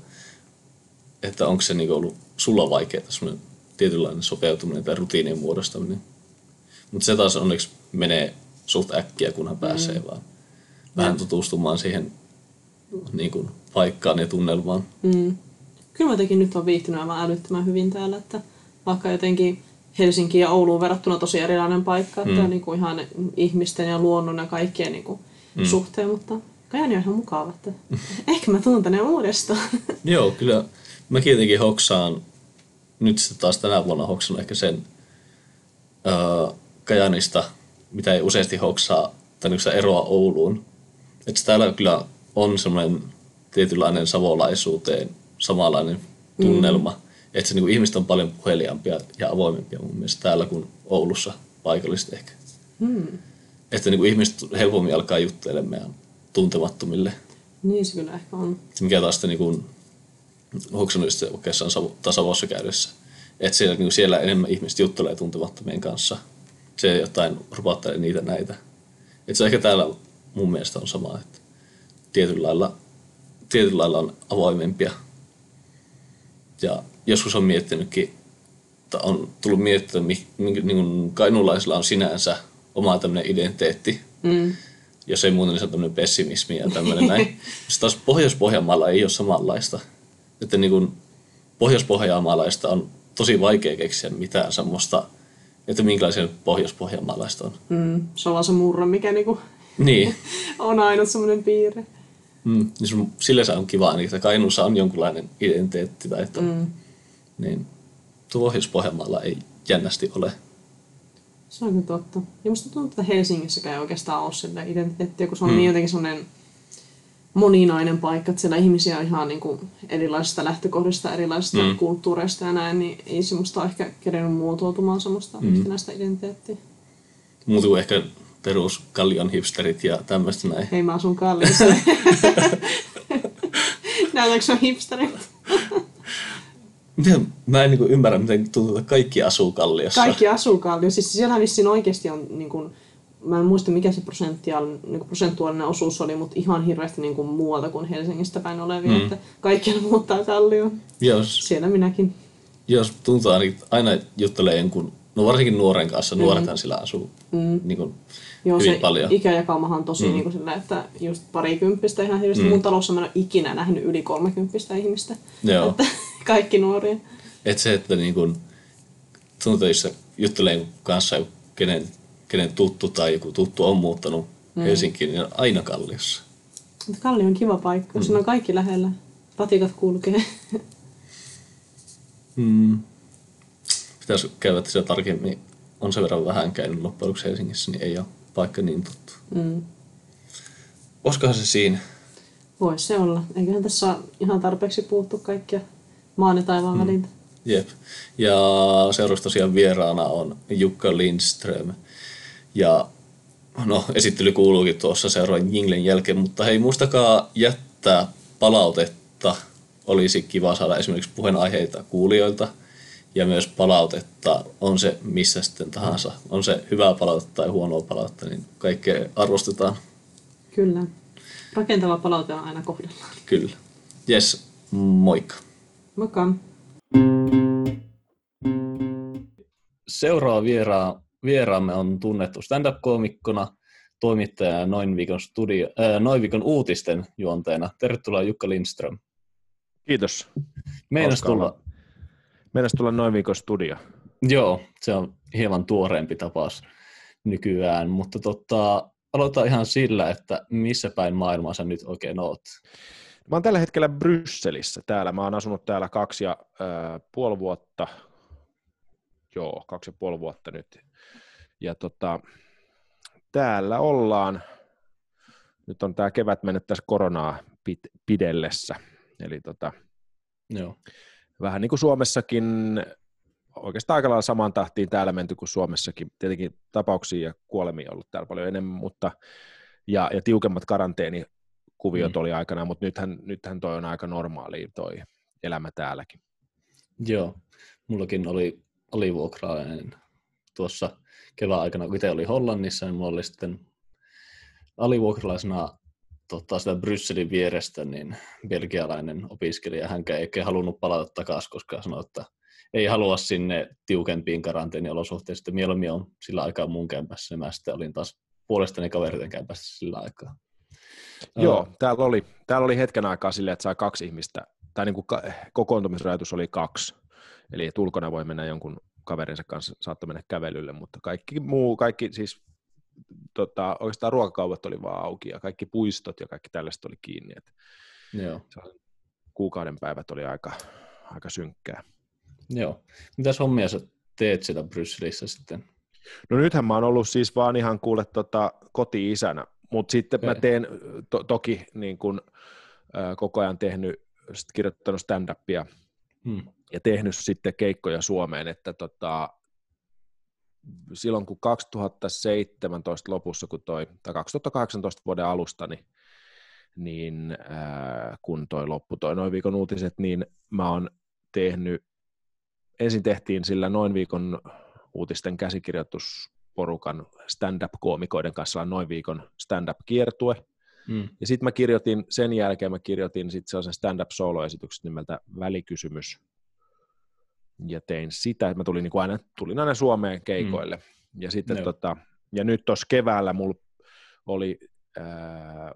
että onko se niinku ollut sulla vaikeaa semmoinen tietynlainen sopeutuminen tai rutiinien muodostaminen. Mutta se taas onneksi menee suht äkkiä, kunhan pääsee vaan vähän tutustumaan siihen niin kuin, paikkaan ja tunnelmaan. Mm. Kyllä mä jotenkin nyt on viihtynyt aivan älyttömän hyvin täällä, että vaikka jotenkin Helsinki ja Ouluun verrattuna tosi erilainen paikka, että mm. niin kuin ihan ihmisten ja luonnon ja kaikkien niin kuin mm. suhteen, mutta Kajani on ihan mukava, että ehkä mä tuun tänne uudestaan. Joo, kyllä mäkin jotenkin hoksaan, nyt sitten taas tänä vuonna hoksan ehkä sen öö, Kajanista, mitä ei useasti hoksaa, tai niin eroa Ouluun. Että täällä kyllä on semmoinen tietynlainen savolaisuuteen samanlainen tunnelma. Mm. Että se niin kuin, ihmiset on paljon puheliaampia ja avoimempia mun mielestä täällä kuin Oulussa paikallisesti ehkä. Hmm. Että niin kuin, ihmiset helpommin alkaa juttelemaan tuntemattomille. Niin se kyllä ehkä on. Mikä taas sitten niin hoksannut just oikeastaan Savossa käydessä. Että siellä, niin siellä enemmän ihmiset juttelee tuntemattomien kanssa. Se jotain rupattelee niitä näitä. Että se ehkä täällä mun mielestä on sama, että tietyllä lailla, tietyllä lailla on avoimempia. Ja joskus on miettinytkin, tai on tullut miettiä, mi- minkä- niin kuin kainulaisilla on sinänsä oma tämmöinen identiteetti, Mm. Jos ei muuta, niin se on tämmöinen pessimismi ja tämmöinen näin. [laughs] Sitten taas Pohjois-Pohjanmaalla ei ole samanlaista. Että niin kuin Pohjois-Pohjanmaalaista on tosi vaikea keksiä mitään semmoista, että minkälaisia pohjois-pohjanmaalaiset on. Mm, se on vaan se murre, mikä niinku [laughs] Niin, [laughs] on ainut semmoinen piirre. mm, niin sun, sillä se on kiva, niin että Kainuussa on jonkunlainen identiteetti tai että, Mm. niin Pohjois-Pohjanmaalla ei jännästi ole. Se on kyllä totta. Ja musta tuntuu, että Helsingissäkään ei oikeastaan ole sillä identiteettiä, kun se on mm. niin jotenkin semmoinen moninainen paikka, että siellä ihmisiä on ihan niin kuin erilaisista lähtökohdista, erilaisista mm. kulttuureista ja näin, niin ei semmoista ole ehkä kerennyt muotoutumaan semmoista mm. yhtenäistä identiteettiä. Muuta kuin ehkä perus kallion hipsterit ja tämmöistä näin. Hei, mä asun Kalliossa. [laughs] [laughs] Näytätkö se hipsterit? [laughs] Miten, mä en niin ymmärrä, miten tuntuu, että kaikki asuu Kalliossa. Kaikki asuu Kalliossa. Siis siellä vissiin oikeasti on, niin kuin, mä en muista mikä se niin kuin prosentuaalinen osuus oli, mutta ihan hirveästi niin kuin muualta kuin Helsingistä päin olevia, mm. että kaikki muuttaa Kallioon. Jos, Siellä minäkin. jos tuntuu aina, aina juttelee jonkun, no varsinkin nuoren kanssa, nuorethan sillä asuu mm. niin kuin Joo, hyvin se paljon. ikäjakaumahan on tosi mm. niin kuin sillä, että just parikymppistä ihan hirveästi. Mm. Mun talossa mä en ole ikinä nähnyt yli kolmekymppistä ihmistä. Joo. Että kaikki nuoria. Et se, että niin kun, tuntuu, jos juttelee jonkun kanssa, kenen, kenen tuttu tai joku tuttu on muuttanut mm. Helsinkiin, niin on aina Kalliossa. Mutta Kalli on kiva paikka, mm. siinä on kaikki lähellä. Ratikat kulkee. Mm. Pitäisi käydä tässä tarkemmin. On sen verran vähän käynyt loppujen Helsingissä, niin ei ole paikka niin tuttu. Mm. Olisikohan se siinä? Voisi se olla. Eiköhän tässä ihan tarpeeksi puhuttu kaikkia maan ja taivaan mm. väliltä. Jep. Ja seuraavaksi tosiaan vieraana on Jukka Lindström. Ja no, esittely kuuluukin tuossa seuraavan jinglen jälkeen, mutta hei, muistakaa jättää palautetta. Olisi kiva saada esimerkiksi puheenaiheita kuulijoilta ja myös palautetta, on se missä sitten tahansa. On se hyvää palautetta tai huonoa palautetta, niin kaikkea arvostetaan. Kyllä. Rakentava palaute on aina kohdallaan. Kyllä. Jes, moikka. Moikka. Seuraava vieraa, vieraamme on tunnettu stand-up-koomikkona, toimittajana Noin viikon, studio, äh, Noin viikon uutisten juonteena. Tervetuloa Jukka Lindström. Kiitos. Meinas tulla. Meinas tulla noin viikon studio. joo, se on hieman tuoreempi tapaus nykyään, mutta tota, aloitetaan ihan sillä, että missä päin maailmaa sä nyt oikein oot. Mä oon tällä hetkellä Brysselissä täällä. Mä oon asunut täällä kaksi ja äh, puoli vuotta. Joo, kaksi ja puoli vuotta nyt. Ja tota, täällä ollaan. Nyt on tää kevät mennyt tässä koronaa pit, pidellessä. Eli tota, Joo. vähän niin kuin Suomessakin, oikeastaan aika lailla samaan tahtiin täällä menty kuin Suomessakin. Tietenkin tapauksia ja kuolemia on ollut täällä paljon enemmän, mutta ja, ja tiukemmat karanteenikuviot mm. oli aikana, mutta nythän, nythän toi on aika normaali toi elämä täälläkin. Joo, mullakin oli alivuokrainen tuossa kevään aikana, kun itse oli Hollannissa, niin mulla oli sitten alivuokralaisena tota, sitä Brysselin vierestä, niin belgialainen opiskelija, hän ei oikein halunnut palata takaisin, koska sanoi, että ei halua sinne tiukempiin karanteeniolosuhteisiin, että mieluummin on sillä aikaa mun kämpässä, niin mä sitten olin taas puolestani kaveriten kämpässä sillä aikaa. Joo, täällä oli, täällä oli hetken aikaa silleen, että sai kaksi ihmistä, tai niin kuin kokoontumisrajoitus oli kaksi, eli että ulkona voi mennä jonkun kaverinsa kanssa, saattoi mennä kävelylle, mutta kaikki muu, kaikki siis tota, oikeastaan ruokakaupat oli vaan auki ja kaikki puistot ja kaikki tällaiset oli kiinni. Et Joo. kuukauden päivät oli aika, aika synkkää. Joo. Mitäs hommia sä teet sitä Brysselissä sitten? No nythän mä oon ollut siis vaan ihan kuule tota, koti-isänä, mutta sitten mä teen to- toki niin kun, ä, koko ajan tehnyt, sit kirjoittanut stand-upia Hmm. ja tehnyt sitten keikkoja Suomeen, että tota, silloin kun 2017 lopussa, kun toi, tai 2018 vuoden alusta, niin, niin ää, kun toi loppu toi noin viikon uutiset, niin mä oon tehnyt, ensin tehtiin sillä noin viikon uutisten käsikirjoitusporukan stand-up-koomikoiden kanssa noin viikon stand-up-kiertue, Hmm. ja sitten mä kirjoitin, sen jälkeen mä kirjoitin sitten sellaisen stand-up solo-esityksen nimeltä Välikysymys. Ja tein sitä, mä tulin, niin kuin aina, tulin aina Suomeen keikoille. Mm. Ja, sitten, Joo. tota, ja nyt tuossa keväällä mulla oli äh,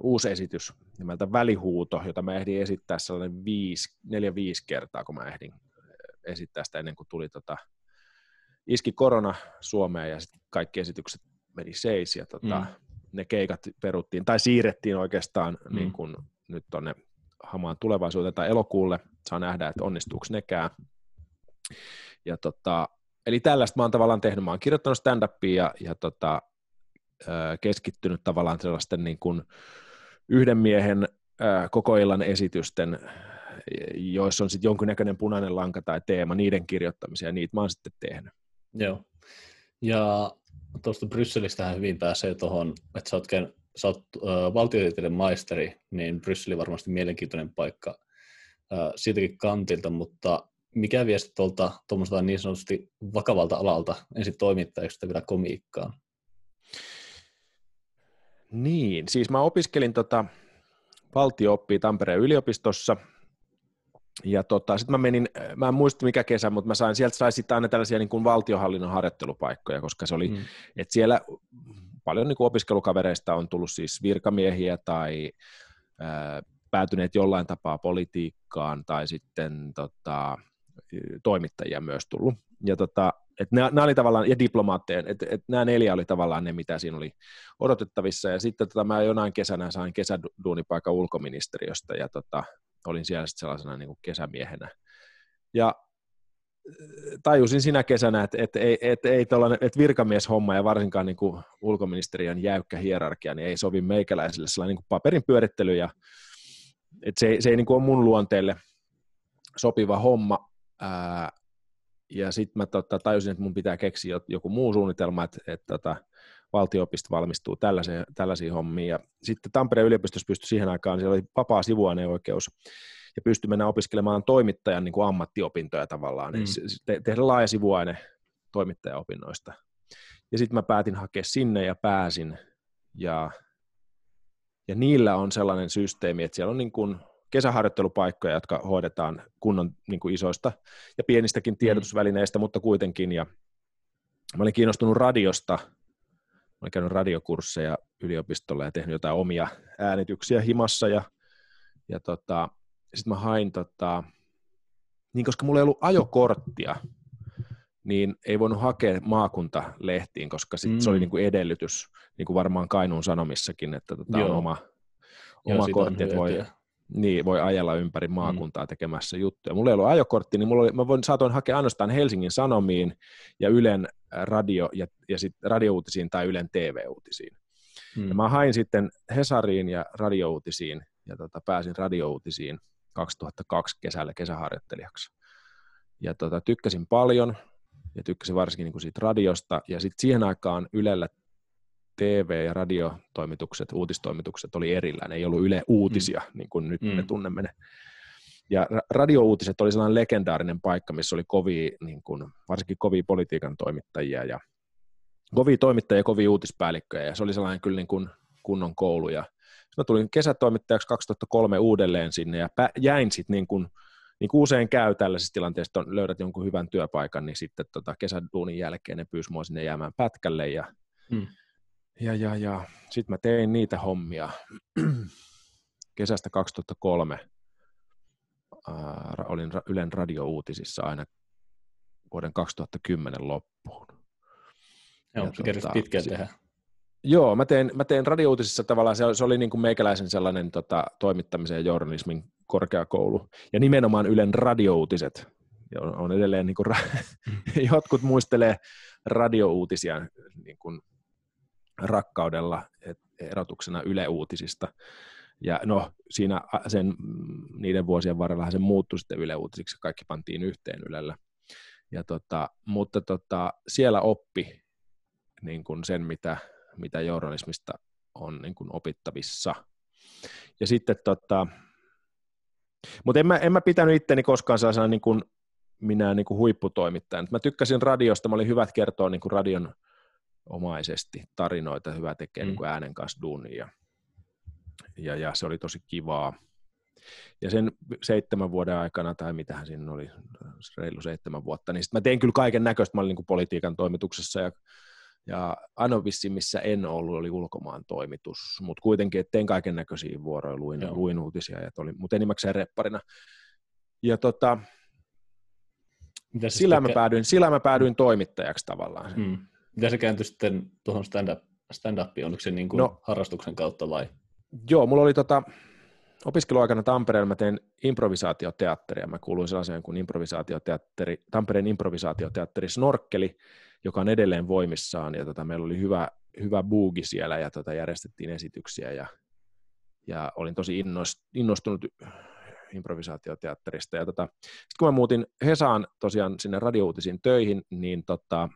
uusi esitys nimeltä Välihuuto, jota mä ehdin esittää sellainen viisi, neljä, viisi kertaa, kun mä ehdin esittää sitä ennen kuin tuli tota, iski korona Suomeen ja sitten kaikki esitykset meni seis ja tota, mm. ne keikat peruttiin tai siirrettiin oikeastaan mm. niin kuin nyt tuonne hamaan tulevaisuuteen tai elokuulle. Saa nähdä, että onnistuuko nekään. Ja tota, eli tällaista mä oon tavallaan tehnyt. Mä oon kirjoittanut stand-upia ja, ja tota, keskittynyt tavallaan sellaisten niin kuin yhden miehen koko illan esitysten, joissa on sitten jonkinnäköinen punainen lanka tai teema, niiden kirjoittamisia, ja niitä mä oon sitten tehnyt. Joo. Ja tuosta Brysselistähän hyvin pääsee tuohon, että sä oot, oot äh, valtiotieteiden maisteri, niin Brysseli varmasti mielenkiintoinen paikka äh, siitäkin kantilta, mutta mikä viesti tuolta tuommoista niin sanotusti vakavalta alalta ensin toimittajaksi vielä komiikkaan? Niin, siis mä opiskelin tota, valtio Tampereen yliopistossa, ja tota, sitten mä menin, mä en muista mikä kesä, mutta mä sain, sieltä sai sitten aina tällaisia niin kuin valtiohallinnon harjoittelupaikkoja, koska se oli, mm. että siellä paljon niin kuin opiskelukavereista on tullut siis virkamiehiä tai ää, päätyneet jollain tapaa politiikkaan tai sitten tota, toimittajia myös tullut. Ja tota, et nämä, nämä oli tavallaan, ja diplomaatteja, että et nämä neljä oli tavallaan ne, mitä siinä oli odotettavissa. Ja sitten tota, mä jonain kesänä sain kesäduunipaikan ulkoministeriöstä, ja tota, olin siellä sitten sellaisena niin kuin kesämiehenä. Ja tajusin sinä kesänä, että, että, ei, että, ei että virkamieshomma ja varsinkaan niin kuin ulkoministeriön jäykkä hierarkia niin ei sovi meikäläisille sellainen niin kuin paperin pyörittely ja että se, se ei niin kuin ole mun luonteelle sopiva homma. Ää, ja sitten mä tota, tajusin, että mun pitää keksiä joku muu suunnitelma, että, että tota, valtiopisto valmistuu tällaisiin, tällaisiin hommiin. Ja sitten Tampereen yliopistossa pystyi siihen aikaan, siellä oli vapaa sivuaineoikeus, ja pystyi mennä opiskelemaan toimittajan niin kuin ammattiopintoja tavallaan, mm. te- tehdä laaja sivuaine toimittajaopinnoista. Ja sitten mä päätin hakea sinne ja pääsin, ja, ja niillä on sellainen systeemi, että siellä on niin kuin kesäharjoittelupaikkoja, jotka hoidetaan kunnon niin kuin isoista ja pienistäkin mm. tiedotusvälineistä, mm. mutta kuitenkin, ja mä olin kiinnostunut radiosta, mä olin käynyt radiokursseja yliopistolla ja tehnyt jotain omia äänityksiä himassa, ja, ja tota, sitten mä hain, tota, niin koska mulla ei ollut ajokorttia, niin ei voinut hakea maakuntalehtiin, koska sit mm. se oli mm. niin kuin edellytys, niin kuin varmaan Kainuun Sanomissakin, että tota on oma, oma kortti, että voi, niin, voi ajella ympäri mm. maakuntaa mm. tekemässä juttuja. Mulla ei ollut ajokortti, niin mulla oli, mä voin, saatoin hakea ainoastaan Helsingin Sanomiin ja Ylen radio ja, ja sit radiouutisiin tai Ylen TV-uutisiin. Mm. Ja mä hain sitten Hesariin ja radiouutisiin ja tota, pääsin radiouutisiin 2002 kesällä kesäharjoittelijaksi. Ja tota, tykkäsin paljon ja tykkäsin varsinkin niin kuin siitä radiosta ja sitten siihen aikaan Ylellä TV- ja radiotoimitukset, uutistoimitukset oli erillään, ei ollut Yle Uutisia, mm. niin kuin nyt mm. me tunnemme ne. Ja radiouutiset oli sellainen legendaarinen paikka, missä oli kovia, niin kuin, varsinkin kovia politiikan toimittajia ja kovia toimittajia ja kovia uutispäällikköjä, ja se oli sellainen kyllä niin kuin kunnon koulu. Ja mä tulin kesätoimittajaksi 2003 uudelleen sinne, ja jäin sitten niin kuin, niin kuin usein käy tällaisessa tilanteessa, että löydät jonkun hyvän työpaikan, niin sitten tota kesäduunin jälkeen ne pyysi mua sinne jäämään pätkälle, ja mm ja, ja, ja. sitten mä tein niitä hommia [clears throat] kesästä 2003. Ää, olin Ylen radiouutisissa aina vuoden 2010 loppuun. Joo, se tuota, pitkään tehdä. Joo, mä tein, mä tein radiouutisissa tavallaan, se, se oli niin kuin meikäläisen sellainen tota, toimittamisen ja journalismin korkeakoulu. Ja nimenomaan Ylen radiouutiset. Ja on, on edelleen, niin kuin, [laughs] jotkut muistelee radiouutisia niin kuin rakkaudella erotuksena Yle Uutisista. Ja no, siinä sen, mm, niiden vuosien varrella se muuttui sitten Yle Uutisiksi, kaikki pantiin yhteen Ylellä. Ja tota, mutta tota, siellä oppi niin kuin sen, mitä, mitä journalismista on niin kuin opittavissa. Ja sitten tota, mutta en mä, en mä pitänyt itteni koskaan sellaisena niin kuin minä niin kuin huipputoimittajana. Mä tykkäsin radiosta, mä olin hyvät kertoa niin kuin radion omaisesti tarinoita, hyvä tekee mm. niin äänen kanssa duunia. Ja, ja se oli tosi kivaa. Ja sen seitsemän vuoden aikana, tai mitähän siinä oli, reilu seitsemän vuotta, niin mä tein kyllä kaiken näköistä. Mä olin niin kuin politiikan toimituksessa ja, ja Anovissi, missä en ollut, oli ulkomaan toimitus. Mutta kuitenkin, tein kaiken näköisiä vuoroja, luin, luin uutisia, ja oli, mutta enimmäkseen repparina. Ja tota, Sillä sitten mä, päädyin, sillä mä päädyin toimittajaksi tavallaan. Mm. Mitä se kääntyi sitten tuohon stand-up, stand-upiin? Oliko se niin kuin No. harrastuksen kautta vai? Joo, mulla oli tota, opiskeluaikana Tampereella mä tein improvisaatioteatteria. Mä kuuluin sellaiseen kuin improvisaatioteatteri, Tampereen improvisaatioteatteri Snorkkeli, joka on edelleen voimissaan. Ja tota, meillä oli hyvä, hyvä buugi siellä ja tota, järjestettiin esityksiä ja, ja olin tosi innost, innostunut improvisaatioteatterista. Ja tota, sitten kun mä muutin Hesaan tosiaan sinne radiouutisiin töihin, niin tota,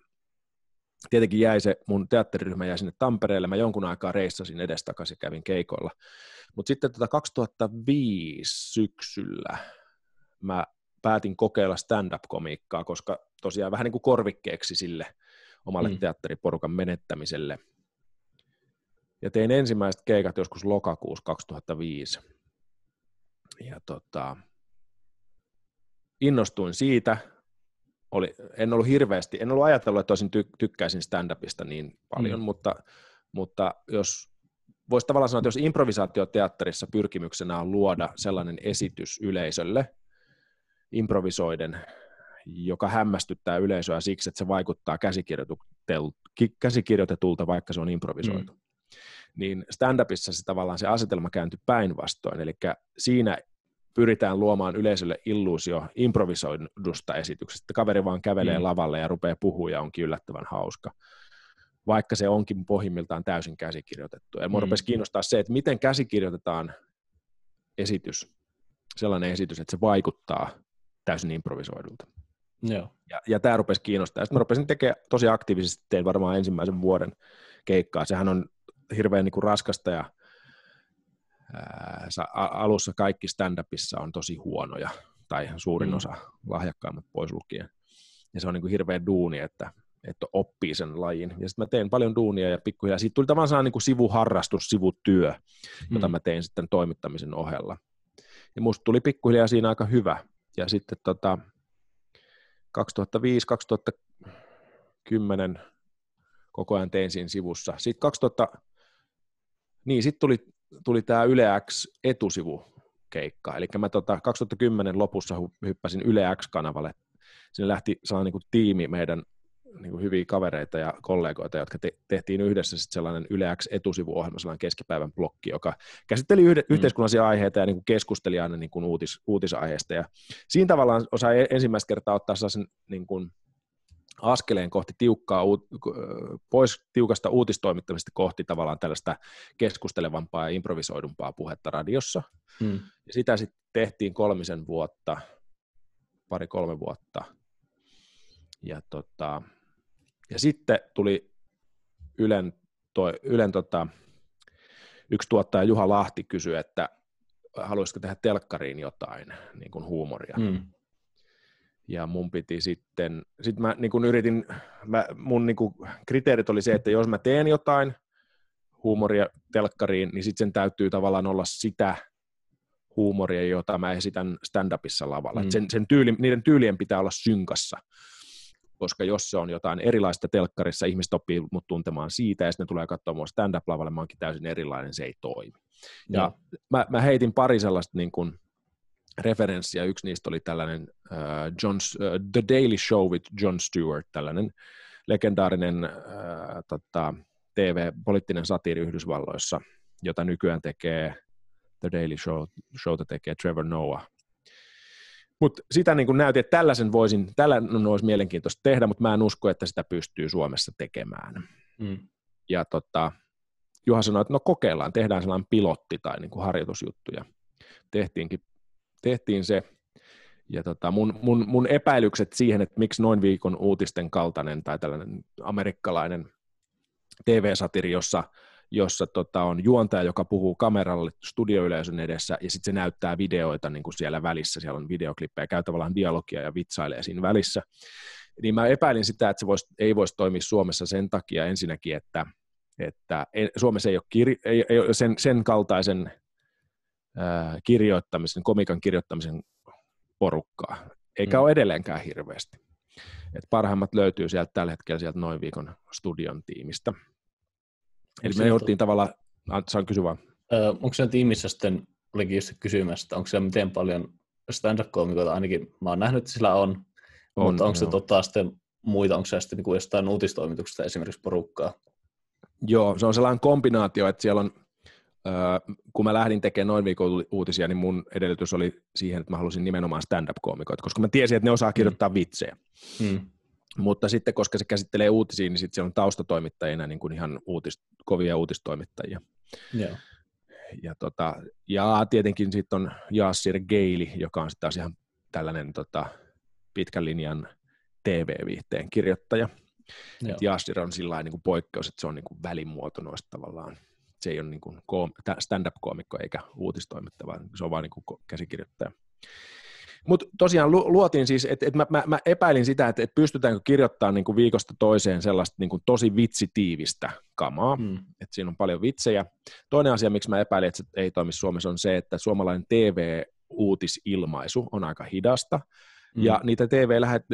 tietenkin jäi se, mun teatteriryhmä jäi sinne Tampereelle, mä jonkun aikaa reissasin edestakaisin ja kävin keikoilla. Mutta sitten tota 2005 syksyllä mä päätin kokeilla stand-up-komiikkaa, koska tosiaan vähän niin kuin korvikkeeksi sille omalle Mm. teatteriporukan menettämiselle. Ja tein ensimmäiset keikat joskus lokakuussa 2005. Ja tota, innostuin siitä. Oli, en ollut hirveästi, en ollut ajatellut, että olisin ty, tykkäisin stand-upista niin paljon, Mm. mutta, mutta jos voisi tavallaan sanoa, että jos improvisaatioteatterissa pyrkimyksenä on luoda sellainen esitys yleisölle improvisoiden, joka hämmästyttää yleisöä siksi, että se vaikuttaa käsikirjoitetulta, ki- käsikirjoitetulta vaikka se on improvisoitu. Mm. Niin stand-upissa se tavallaan se asetelma kääntyi päinvastoin, eli siinä pyritään luomaan yleisölle illuusio improvisoidusta esityksestä. Kaveri vaan kävelee Mm. lavalle ja rupeaa puhua ja onkin yllättävän hauska vaikka se onkin pohjimmiltaan täysin käsikirjoitettu. Ja mua Mm. rupesi kiinnostaa se, että miten käsikirjoitetaan esitys, sellainen esitys, että se vaikuttaa täysin improvisoidulta. Joo. Ja, ja tämä rupesi kiinnostaa. Sitten mä rupesin tekemään tosi aktiivisesti, tein varmaan ensimmäisen vuoden keikkaa. Sehän on hirveän niin kuin raskasta ja alussa kaikki stand-upissa on tosi huonoja, tai suurin Mm. osa lahjakkaimmat pois lukien. Ja se on niin kuin hirveä duuni, että, että oppii sen lajin. Ja sitten mä tein paljon duunia ja pikkuhiljaa. Siitä tuli tavallaan sellainen niin sivuharrastus, sivutyö, jota Mm. mä tein sitten toimittamisen ohella. Ja musta tuli pikkuhiljaa siinä aika hyvä. Ja sitten tota, 2005-2010 koko ajan tein siinä sivussa. Sitten 2000, niin sitten tuli, tuli tämä Yle X etusivukeikka. Eli mä tota 2010 lopussa hyppäsin Yle X-kanavalle. Sinne lähti sellainen niin kuin tiimi meidän niin kuin hyviä kavereita ja kollegoita, jotka te- tehtiin yhdessä sit sellainen Yle X etusivuohjelma, sellainen keskipäivän blokki, joka käsitteli yhde- Mm. yhteiskunnallisia aiheita ja niin kuin keskusteli aina niin kuin uutis, uutisaiheista. Ja siinä tavallaan osai ensimmäistä kertaa ottaa sellaisen niin kuin askeleen kohti tiukkaa, pois tiukasta uutistoimittamisesta kohti tavallaan tällaista keskustelevampaa ja improvisoidumpaa puhetta radiossa. Mm. Ja sitä sitten tehtiin kolmisen vuotta, pari-kolme vuotta. Ja, tota, ja sitten tuli Ylen, toi, Ylen tota, yksi tuottaja Juha Lahti kysyi, että haluaisiko tehdä telkkariin jotain niin kuin huumoria. Mm. Ja mun piti sitten, sit mä niin kun yritin, mä, mun niin kun kriteerit oli se, että jos mä teen jotain huumoria telkkariin, niin sitten sen täytyy tavallaan olla sitä huumoria, jota mä esitän stand-upissa lavalla. Mm. Mm. Sen, sen tyyli, niiden tyylien pitää olla synkassa, koska jos se on jotain erilaista telkkarissa, ihmiset oppii mut tuntemaan siitä, ja sitten ne tulee katsomaan stand-up-lavalle, mä oonkin täysin erilainen, se ei toimi. Ja Joo. mä, mä heitin pari sellaista niin kuin referenssiä. Yksi niistä oli tällainen uh, John, uh, The Daily Show with John Stewart, tällainen legendaarinen uh, tota, TV-poliittinen satiiri Yhdysvalloissa, jota nykyään tekee The Daily Show, showta tekee Trevor Noah. Mutta sitä niin näytin, että tällaisen voisin, tällainen olisi mielenkiintoista tehdä, mutta mä en usko, että sitä pystyy Suomessa tekemään Mm. ja tota, Juha sanoi, että no kokeillaan, tehdään sellainen pilotti tai niin kuin harjoitusjuttu ja tehtiinkin, tehtiin se. Ja tota, mun, mun, mun, epäilykset siihen, että miksi noin viikon uutisten kaltainen tai tällainen amerikkalainen TV-satiri, jossa, jossa tota, on juontaja, joka puhuu kameralle studioyleisön edessä ja sitten se näyttää videoita niin kuin siellä välissä, siellä on videoklippejä, käy tavallaan dialogia ja vitsailee siinä välissä. Niin mä epäilin sitä, että se vois, ei voisi toimia Suomessa sen takia ensinnäkin, että, että Suomessa ei ole, kir, ei, ei ole sen, sen kaltaisen ää, kirjoittamisen, komikan kirjoittamisen porukkaa, eikä Mm. ole edelleenkään hirveästi. Et parhaimmat löytyy sieltä tällä hetkellä sieltä noin viikon studion tiimistä. Eli siinä me jouduttiin tavallaan, saan kysyä vaan. Ö, onko siellä tiimissä sitten, olikin just kysymässä, että onko siellä miten paljon stand-up-koomikoita, ainakin mä oon nähnyt, että sillä on, On, Mutta onko se tota sitten muita, onko se sitten niin kuin jostain uutistoimituksesta esimerkiksi porukkaa? Joo, se on sellainen kombinaatio, että siellä on, kun mä lähdin tekemään noin viikon uutisia, niin mun edellytys oli siihen, että mä halusin nimenomaan stand-up-koomikoita, koska mä tiesin, että ne osaa kirjoittaa mm. vitsejä. Mm. Mutta sitten, koska se käsittelee uutisia, niin sitten siellä on taustatoimittajina niin kuin ihan uutis, kovia uutistoimittajia. Joo. Ja, tota, ja tietenkin sitten on Jassir Geili, joka on sitten taas ihan tällainen tota, pitkän linjan TV-viihteen kirjoittaja. Et Jassir on sillä niin kuin poikkeus, että se on niin kuin välimuoto noista tavallaan. Se ei ole niin kuin stand-up-koomikko eikä uutistoimittaja, vaan se on vain niin kuin käsikirjoittaja. Mutta tosiaan luotiin siis, että et mä, mä, mä epäilin sitä, että et pystytäänkö kirjoittamaan niinku viikosta toiseen sellaista niinku tosi vitsitiivistä kamaa, mm. että siinä on paljon vitsejä. Toinen asia, miksi mä epäilin, että se ei toimi Suomessa, on se, että suomalainen TV-uutisilmaisu on aika hidasta, mm. ja niitä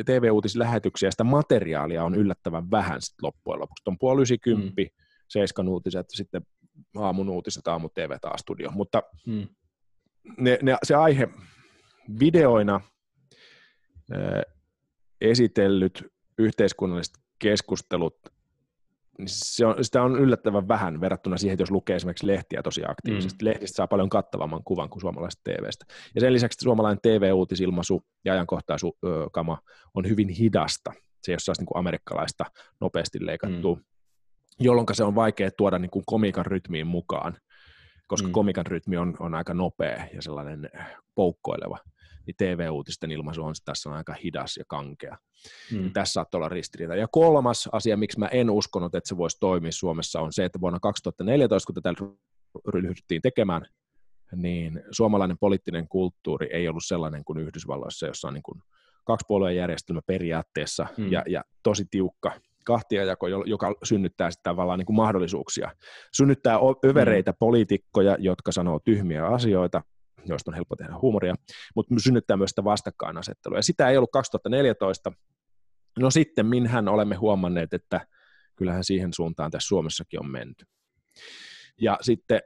TV-uutislähetyksiä, sitä materiaalia on yllättävän vähän sit loppujen lopuksi. On puoli ysikymppi, mm. seiskan uutiset, sitten aamun uutiset, aamu TV taas studio, mutta mm. ne, ne, se aihe videoina esitellyt yhteiskunnalliset keskustelut, niin se on, sitä on yllättävän vähän verrattuna siihen, jos lukee esimerkiksi lehtiä tosi aktiivisesti. Mm. Lehdistä saa paljon kattavamman kuvan kuin suomalaisesta TVstä. Ja sen lisäksi suomalainen TV-uutisilmaisu ja ajankohtaisukama on hyvin hidasta. Se ei ole sellaista niin kuin amerikkalaista nopeasti leikattua, mm. Jolloin se on vaikea tuoda niin kuin komiikan rytmiin mukaan, koska mm. komikan rytmi on, on aika nopea ja sellainen poukkoileva niin TV-uutisten ilmaisu on tässä on aika hidas ja kankea. Mm. Tässä saattaa olla ristiriita. Ja kolmas asia, miksi mä en uskonut, että se voisi toimia Suomessa, on se, että vuonna 2014, kun tätä ryhdyttiin tekemään, niin suomalainen poliittinen kulttuuri ei ollut sellainen kuin Yhdysvalloissa, jossa on niin kuin puolueen järjestelmä periaatteessa mm. ja, ja tosi tiukka kahtiajako, joka synnyttää sitten tavallaan niin kuin mahdollisuuksia. Synnyttää övereitä mm. poliitikkoja, jotka sanoo tyhmiä asioita, joista on helppo tehdä huumoria, mutta synnyttää myös sitä vastakkainasettelua. Ja sitä ei ollut 2014. No sitten minhän olemme huomanneet, että kyllähän siihen suuntaan tässä Suomessakin on menty. Ja sitten,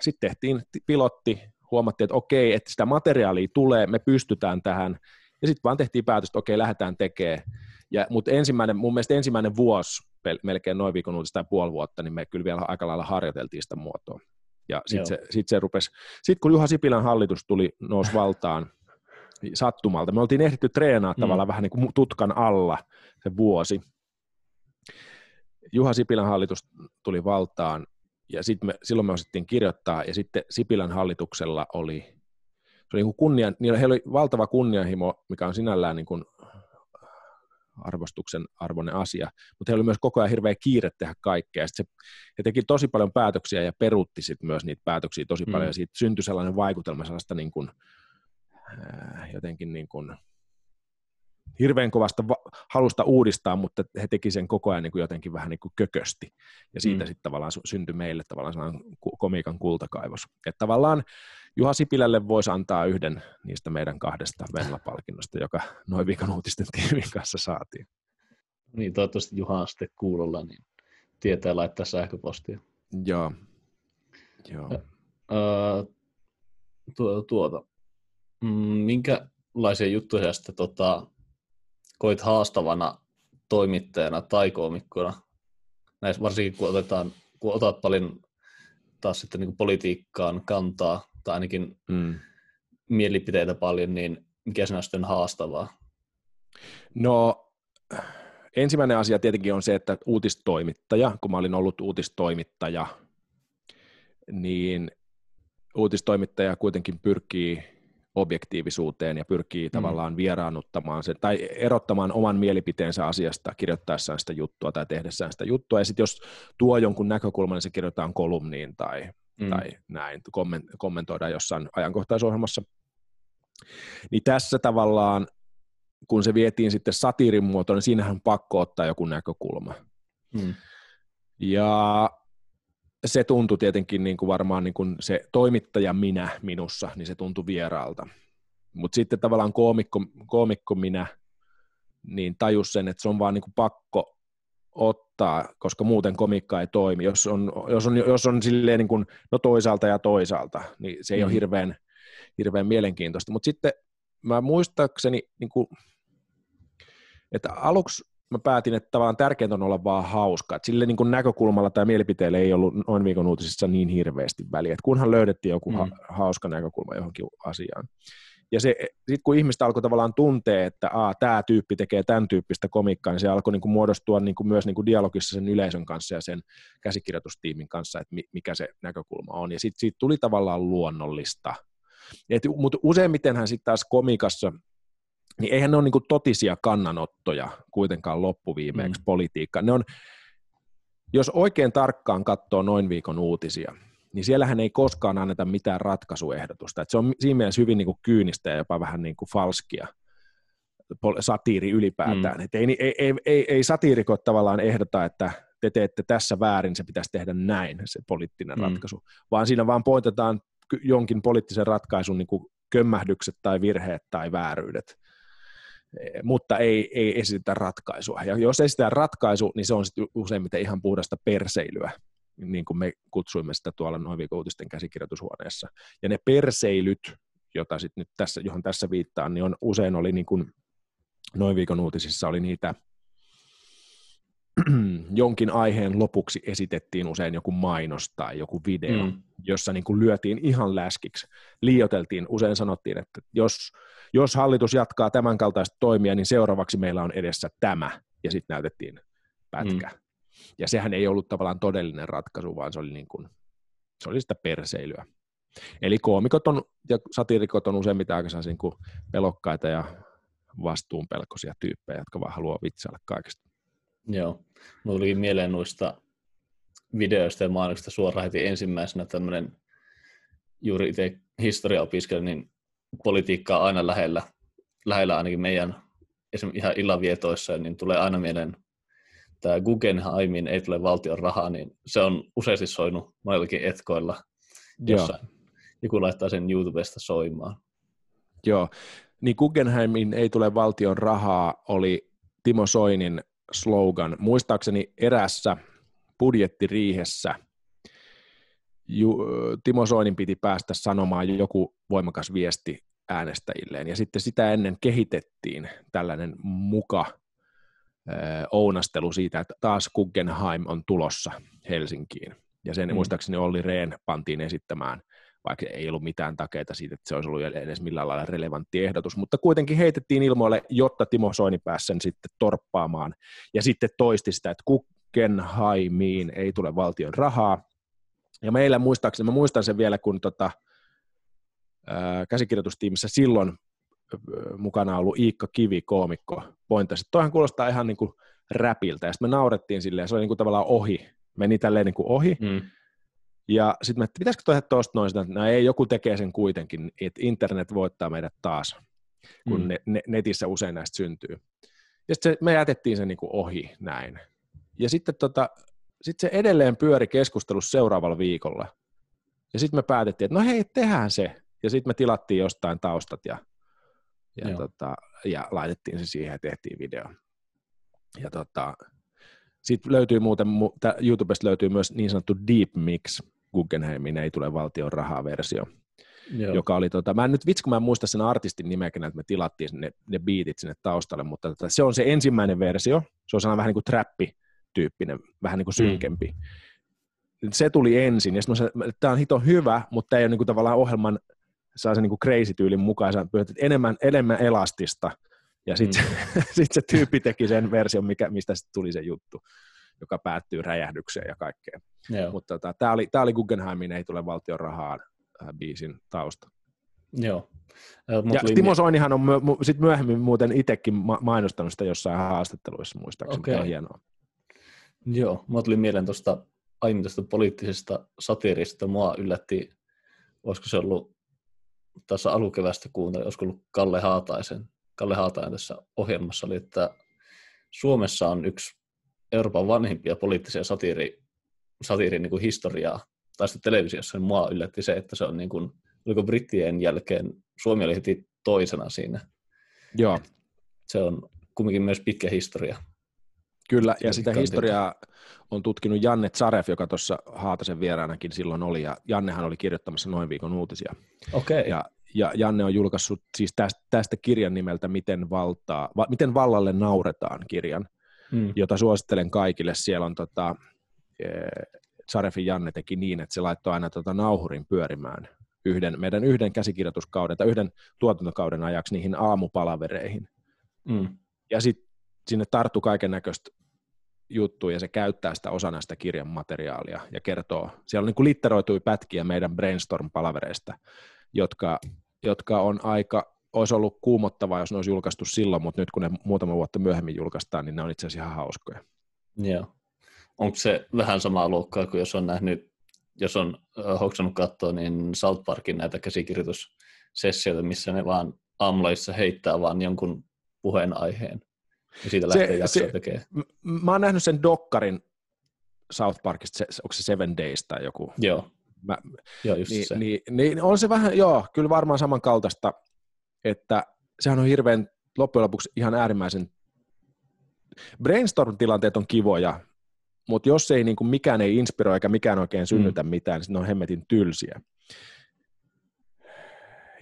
sitten tehtiin pilotti, huomattiin, että okei, että sitä materiaalia tulee, me pystytään tähän, ja sitten vaan tehtiin päätös, että okei, lähdetään tekemään. Ja, mutta ensimmäinen, mun mielestä ensimmäinen vuosi, melkein noin viikon uutista tai puoli vuotta, niin me kyllä vielä aika lailla harjoiteltiin sitä muotoa. Ja sitten se, sit se rupesi, sitten kun Juha Sipilän hallitus tuli, nousi valtaan sattumalta, me oltiin ehditty treenaa mm. tavallaan vähän niin kuin tutkan alla se vuosi. Juha Sipilän hallitus tuli valtaan ja sit me, silloin me osittiin kirjoittaa ja sitten Sipilän hallituksella oli, se oli niin kunnia, niillä heillä oli valtava kunnianhimo, mikä on sinällään niin kuin arvostuksen arvoinen asia, mutta heillä oli myös koko ajan hirveä kiire tehdä kaikkea. Sitten se, he teki tosi paljon päätöksiä ja peruutti sitten myös niitä päätöksiä tosi mm. paljon, ja siitä syntyi sellainen vaikutelma sellaista niin kuin, äh, jotenkin niin kuin, hirveän kovasta va- halusta uudistaa, mutta he teki sen koko ajan niin kuin jotenkin vähän niin kuin kökösti. Ja siitä mm. sitten tavallaan syntyi meille tavallaan sellainen komiikan kultakaivos. Että tavallaan Juha Sipilälle voisi antaa yhden niistä meidän kahdesta Venla-palkinnosta, joka noin viikon uutisten tiimin kanssa saatiin. Niin, toivottavasti Juha on sitten kuulolla, niin tietää laittaa sähköpostia. Joo. Joo. Öö, tuota, tuota. Mm, minkälaisia juttuja sitten tota, koit haastavana toimittajana tai koomikkona? Näissä varsinkin kun, otetaan, kun otat paljon taas sitten niin politiikkaan kantaa, tai ainakin mm. mielipiteitä paljon, niin mikä sinä sitten haastavaa? No ensimmäinen asia tietenkin on se, että uutistoimittaja, kun mä olin ollut uutistoimittaja, niin uutistoimittaja kuitenkin pyrkii objektiivisuuteen ja pyrkii mm. tavallaan vieraannuttamaan sen, tai erottamaan oman mielipiteensä asiasta kirjoittaessaan sitä juttua tai tehdessään sitä juttua. Ja sitten jos tuo jonkun näkökulman, niin se kirjoitetaan kolumniin tai mm. tai näin, kommentoidaan jossain ajankohtaisohjelmassa. Niin tässä tavallaan, kun se vietiin sitten satiirin muotoon, niin siinähän on pakko ottaa joku näkökulma. Mm. Ja se tuntui tietenkin niin kuin varmaan niin kuin se toimittaja minä minussa, niin se tuntui vieraalta. Mutta sitten tavallaan koomikko, koomikko minä, niin tajus sen, että se on vaan niin kuin pakko ottaa, koska muuten komikka ei toimi. Jos on, jos on, jos on silleen niin kuin, no toisaalta ja toisaalta, niin se ei mm. ole hirveän, hirveän mielenkiintoista. Mutta sitten mä muistaakseni, niin kuin, että aluksi mä päätin, että tavallaan tärkeintä on olla vaan hauska. Että sille niin kuin näkökulmalla tai mielipiteelle ei ollut noin viikon uutisissa niin hirveästi väliä. Että kunhan löydettiin joku mm. ha- hauska näkökulma johonkin asiaan. Ja se, sitten kun ihmistä alkoi tavallaan tuntea, että tämä tyyppi tekee tämän tyyppistä komikkaa, niin se alkoi niin kuin muodostua niin kuin myös niin kuin dialogissa sen yleisön kanssa ja sen käsikirjoitustiimin kanssa, että mikä se näkökulma on. Ja sitten siitä tuli tavallaan luonnollista. Mutta useimmitenhän sitten taas komikassa, niin eihän ne ole niin kuin totisia kannanottoja kuitenkaan loppuviimeeksi mm. politiikka. Ne on, jos oikein tarkkaan katsoo noin viikon uutisia, niin siellähän ei koskaan anneta mitään ratkaisuehdotusta. Et se on siinä mielessä hyvin niin kuin kyynistä ja jopa vähän niin kuin falskia satiiri ylipäätään. Mm. Et ei, ei, ei, ei, ei satiirikot tavallaan ehdota, että te teette tässä väärin, se pitäisi tehdä näin, se poliittinen mm. ratkaisu, vaan siinä vaan pointetaan jonkin poliittisen ratkaisun niin kuin kömmähdykset tai virheet tai vääryydet, e, mutta ei, ei esitetä ratkaisua. Ja jos esitetään ratkaisu, niin se on sitten useimmiten ihan puhdasta perseilyä niin kuin me kutsuimme sitä tuolla noin viikon uutisten käsikirjoitushuoneessa. Ja ne perseilyt, jota sit nyt tässä, johon tässä viittaan, niin on, usein oli niin kuin, noin viikon uutisissa oli niitä [clears throat] jonkin aiheen lopuksi esitettiin usein joku mainos tai joku video, mm. jossa niin kuin lyötiin ihan läskiksi, liioteltiin, usein sanottiin, että jos, jos hallitus jatkaa tämän kaltaista toimia, niin seuraavaksi meillä on edessä tämä, ja sitten näytettiin pätkä. Mm. Ja sehän ei ollut tavallaan todellinen ratkaisu, vaan se oli, niin kuin, se oli sitä perseilyä. Eli koomikot on, ja satiirikot on useimmiten aika niin kuin pelokkaita ja vastuunpelkoisia tyyppejä, jotka vaan haluaa vitsailla kaikesta. Joo. Mulla tuli mieleen noista videoista ja mainoksista suoraan heti ensimmäisenä tämmöinen juuri itse historia niin politiikka on aina lähellä, lähellä ainakin meidän ihan illavietoissa, niin tulee aina mieleen tämä Guggenheimin ei tule valtion rahaa, niin se on useasti soinut monellakin etkoilla, jossa Joo. joku laittaa sen YouTubesta soimaan. Joo, niin Guggenheimin ei tule valtion rahaa oli Timo Soinin slogan. Muistaakseni erässä budjettiriihessä Ju, Timo Soinin piti päästä sanomaan joku voimakas viesti äänestäjilleen, ja sitten sitä ennen kehitettiin tällainen muka ounastelu siitä, että taas Guggenheim on tulossa Helsinkiin. Ja sen mm. muistaakseni Olli Rehn pantiin esittämään, vaikka ei ollut mitään takeita siitä, että se olisi ollut edes millään lailla relevantti ehdotus, mutta kuitenkin heitettiin ilmoille, jotta Timo Soini pääsi sen sitten torppaamaan, ja sitten toisti sitä, että Guggenheimiin ei tule valtion rahaa, ja meillä muistaakseni, mä muistan sen vielä, kun tota, käsikirjoitustiimissä silloin mukana ollut Iikka Kivi, koomikko, pointasi, että toihan kuulostaa ihan niin kuin räpiltä, ja sitten me naurettiin silleen, se oli niin kuin tavallaan ohi, meni tälleen niin kuin ohi, mm. ja sitten me, että pitäisikö tehdä tuosta noin, että no ei, joku tekee sen kuitenkin, että internet voittaa meidät taas, kun mm. ne, ne, netissä usein näistä syntyy. Ja sitten me jätettiin sen niin kuin ohi näin. Ja sitten tota, sit se edelleen pyöri keskustelussa seuraavalla viikolla. Ja sitten me päätettiin, että no hei, tehdään se. Ja sitten me tilattiin jostain taustat ja ja, tota, ja laitettiin se siihen ja tehtiin video. Ja tota, sitten löytyy muuten, YouTubesta löytyy myös niin sanottu Deep Mix, Guggenheimin ei tule valtion rahaa versio, Joo. joka oli, tota, mä en nyt vitsi kun mä en muista sen artistin nimeäkin, että me tilattiin ne, ne beatit sinne taustalle, mutta tota, se on se ensimmäinen versio, se on sellainen vähän niin kuin trappi-tyyppinen, vähän niin kuin mm. synkempi. Mm. Se tuli ensin, ja sitten tämä on hito hyvä, mutta tämä ei ole niin kuin tavallaan ohjelman saa sen niin crazy-tyylin mukaan, sä enemmän, enemmän elastista, ja sitten mm. se, [laughs] sit se tyyppi teki sen version, mikä, mistä sitten tuli se juttu, joka päättyy räjähdykseen ja kaikkeen. Mutta tota, tämä oli, tää oli Guggenheimin Ei tule valtion rahaa äh, biisin tausta. Joo. ja Timo Soinihan on my, sit myöhemmin muuten itsekin ma- mainostanut sitä jossain haastatteluissa muistaakseni, okay. on hienoa. Joo, mä tuli mieleen tuosta aiemmin tuosta poliittisesta satiirista, mua yllätti, olisiko se ollut tässä alukevästä kuuntelin, olisiko ollut Kalle Haataisen, Kalle Haatainen tässä ohjelmassa, oli, että Suomessa on yksi Euroopan vanhimpia poliittisia satiiri, satiirin niin kuin historiaa, tai sitten televisiossa, niin mua yllätti se, että se on niin kuin, oliko brittien jälkeen, Suomi oli heti toisena siinä. Joo. Se on kumminkin myös pitkä historia. Kyllä, ja sitä historiaa on tutkinut Janne Zaref, joka tuossa Haatasen vieraanakin silloin oli, ja Jannehan oli kirjoittamassa noin viikon uutisia. Okay. Ja, ja Janne on julkaissut siis tästä, tästä kirjan nimeltä Miten, valtaa, va, Miten vallalle nauretaan kirjan, mm. jota suosittelen kaikille. Siellä on tota, e, Sarefin Janne teki niin, että se laittoi aina tota nauhurin pyörimään yhden, meidän yhden käsikirjoituskauden tai yhden tuotantokauden ajaksi niihin aamupalavereihin. Mm. Ja sitten sinne tarttu kaiken näköistä juttuja ja se käyttää sitä osana sitä kirjan materiaalia ja kertoo. Siellä on niin kuin litteroitui pätkiä meidän brainstorm-palavereista, jotka, jotka on aika, olisi ollut kuumottavaa, jos ne olisi julkaistu silloin, mutta nyt kun ne muutama vuotta myöhemmin julkaistaan, niin ne on itse asiassa ihan hauskoja. Joo. Onko se vähän samaa luokkaa kuin jos on nähnyt, jos on hoksannut katsoa, niin South Parkin näitä käsikirjoitussessioita, missä ne vaan aamulla heittää vaan jonkun puheenaiheen ja siitä lähtee jaksoa tekemään. Mä oon nähnyt sen dokkarin South Parkista, se, onko se Seven Days tai joku? Joo. Mä, joo, just niin, se. Niin, niin, on se vähän, joo, kyllä varmaan samankaltaista, että sehän on hirveän loppujen lopuksi ihan äärimmäisen, brainstorm-tilanteet on kivoja, mutta jos ei niin kuin mikään ei inspiroi eikä mikään oikein synnytä mm. mitään, niin ne on hemmetin tylsiä.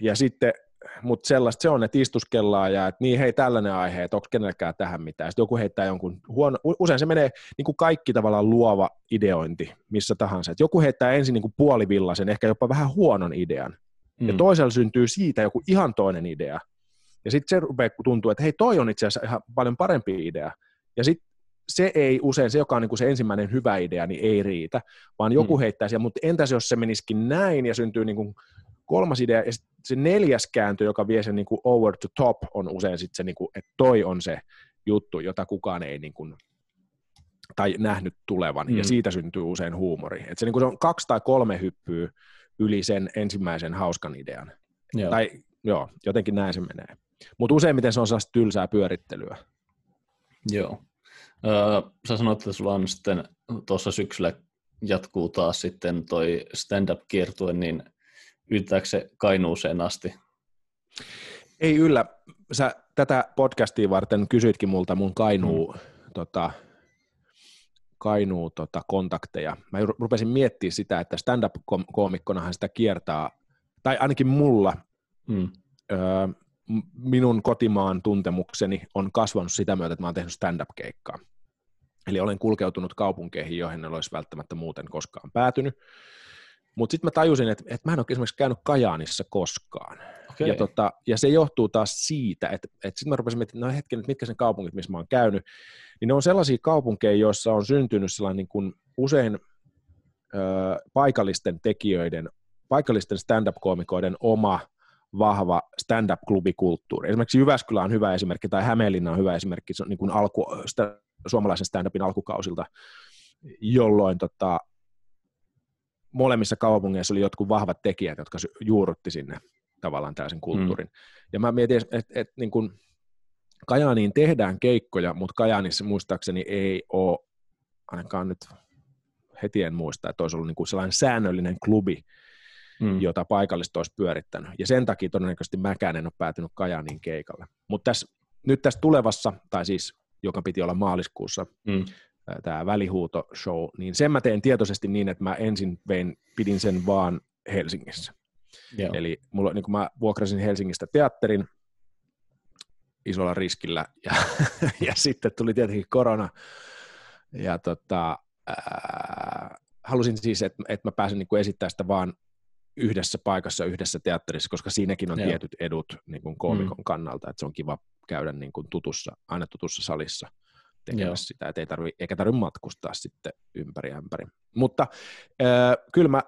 Ja sitten mutta sellaista se on, että istuskellaan ja että niin hei tällainen aihe, että onko kenelläkään tähän mitään. Sitten joku heittää jonkun huono, usein se menee niin kuin kaikki tavallaan luova ideointi missä tahansa. Että joku heittää ensin niin kuin puolivillaisen, ehkä jopa vähän huonon idean. Mm. Ja toisella syntyy siitä joku ihan toinen idea. Ja sitten se rupeaa tuntuu, että hei toi on itse asiassa ihan paljon parempi idea. Ja sitten se ei usein, se joka on niin kuin se ensimmäinen hyvä idea, niin ei riitä, vaan joku mm. heittää siellä, mutta entäs jos se menisikin näin ja syntyy niin kuin kolmas idea, ja se neljäs kääntö, joka vie sen niin kuin over to top, on usein sitten se, niin kuin, että toi on se juttu, jota kukaan ei niin kuin, tai nähnyt tulevan, mm. ja siitä syntyy usein huumori. Et se, niin kuin se on kaksi tai kolme hyppyä yli sen ensimmäisen hauskan idean. Joo. Tai joo, jotenkin näin se menee. Mutta useimmiten se on sellaista tylsää pyörittelyä. Joo. Öö, sä sanoit, että sulla on sitten tuossa syksyllä jatkuu taas sitten toi stand-up-kiertue, niin yltääkö se Kainuuseen asti? Ei yllä. Sä tätä podcastia varten kysyitkin multa mun Kainuu, mm. tota, Kainuu tota, kontakteja. Mä rupesin miettimään sitä, että stand-up-koomikkonahan sitä kiertää, tai ainakin mulla, mm. öö, minun kotimaan tuntemukseni on kasvanut sitä myötä, että mä oon tehnyt stand-up-keikkaa. Eli olen kulkeutunut kaupunkeihin, joihin en olisi välttämättä muuten koskaan päätynyt. Mutta sitten mä tajusin, että, että mä en ole esimerkiksi käynyt Kajaanissa koskaan. Okay. Ja, tota, ja se johtuu taas siitä, että, että sitten mä rupesin miettimään, no hetken, mitkä sen kaupungit, missä mä oon käynyt, niin ne on sellaisia kaupunkeja, joissa on syntynyt sellainen niin kuin usein ö, paikallisten tekijöiden, paikallisten stand-up-koomikoiden oma vahva stand-up-klubikulttuuri. Esimerkiksi Jyväskylä on hyvä esimerkki, tai Hämeenlinna on hyvä esimerkki se on niin kuin alku, sta, suomalaisen stand-upin alkukausilta, jolloin tota, molemmissa kaupungeissa oli jotkut vahvat tekijät, jotka juurutti sinne tavallaan tällaisen kulttuurin. Mm. Ja mä mietin, että et, et, niin kun Kajaaniin tehdään keikkoja, mutta Kajaanissa muistaakseni ei ole, ainakaan nyt heti en muista, että olisi ollut niin kuin sellainen säännöllinen klubi, mm. jota paikallista olisi pyörittänyt. Ja sen takia todennäköisesti mäkään en ole päätynyt Kajaaniin keikalle. Mutta tässä, nyt tässä tulevassa, tai siis joka piti olla maaliskuussa, mm tämä välihuuto-show, niin sen mä teen tietoisesti niin, että mä ensin vein, pidin sen vaan Helsingissä. Joo. Eli mulla, niin mä vuokrasin Helsingistä teatterin isolla riskillä, [laughs] ja, ja sitten tuli tietenkin korona, ja tota, ää, halusin siis, että, että mä pääsen niin esittämään sitä vaan yhdessä paikassa, yhdessä teatterissa, koska siinäkin on Joo. tietyt edut niin kuin koomikon mm. kannalta, että se on kiva käydä niin kuin tutussa, aina tutussa salissa tekemässä Joo. sitä, että ei tarvi, eikä tarvitse matkustaa sitten ympäri ämpäri. Mutta äh, kyllä mä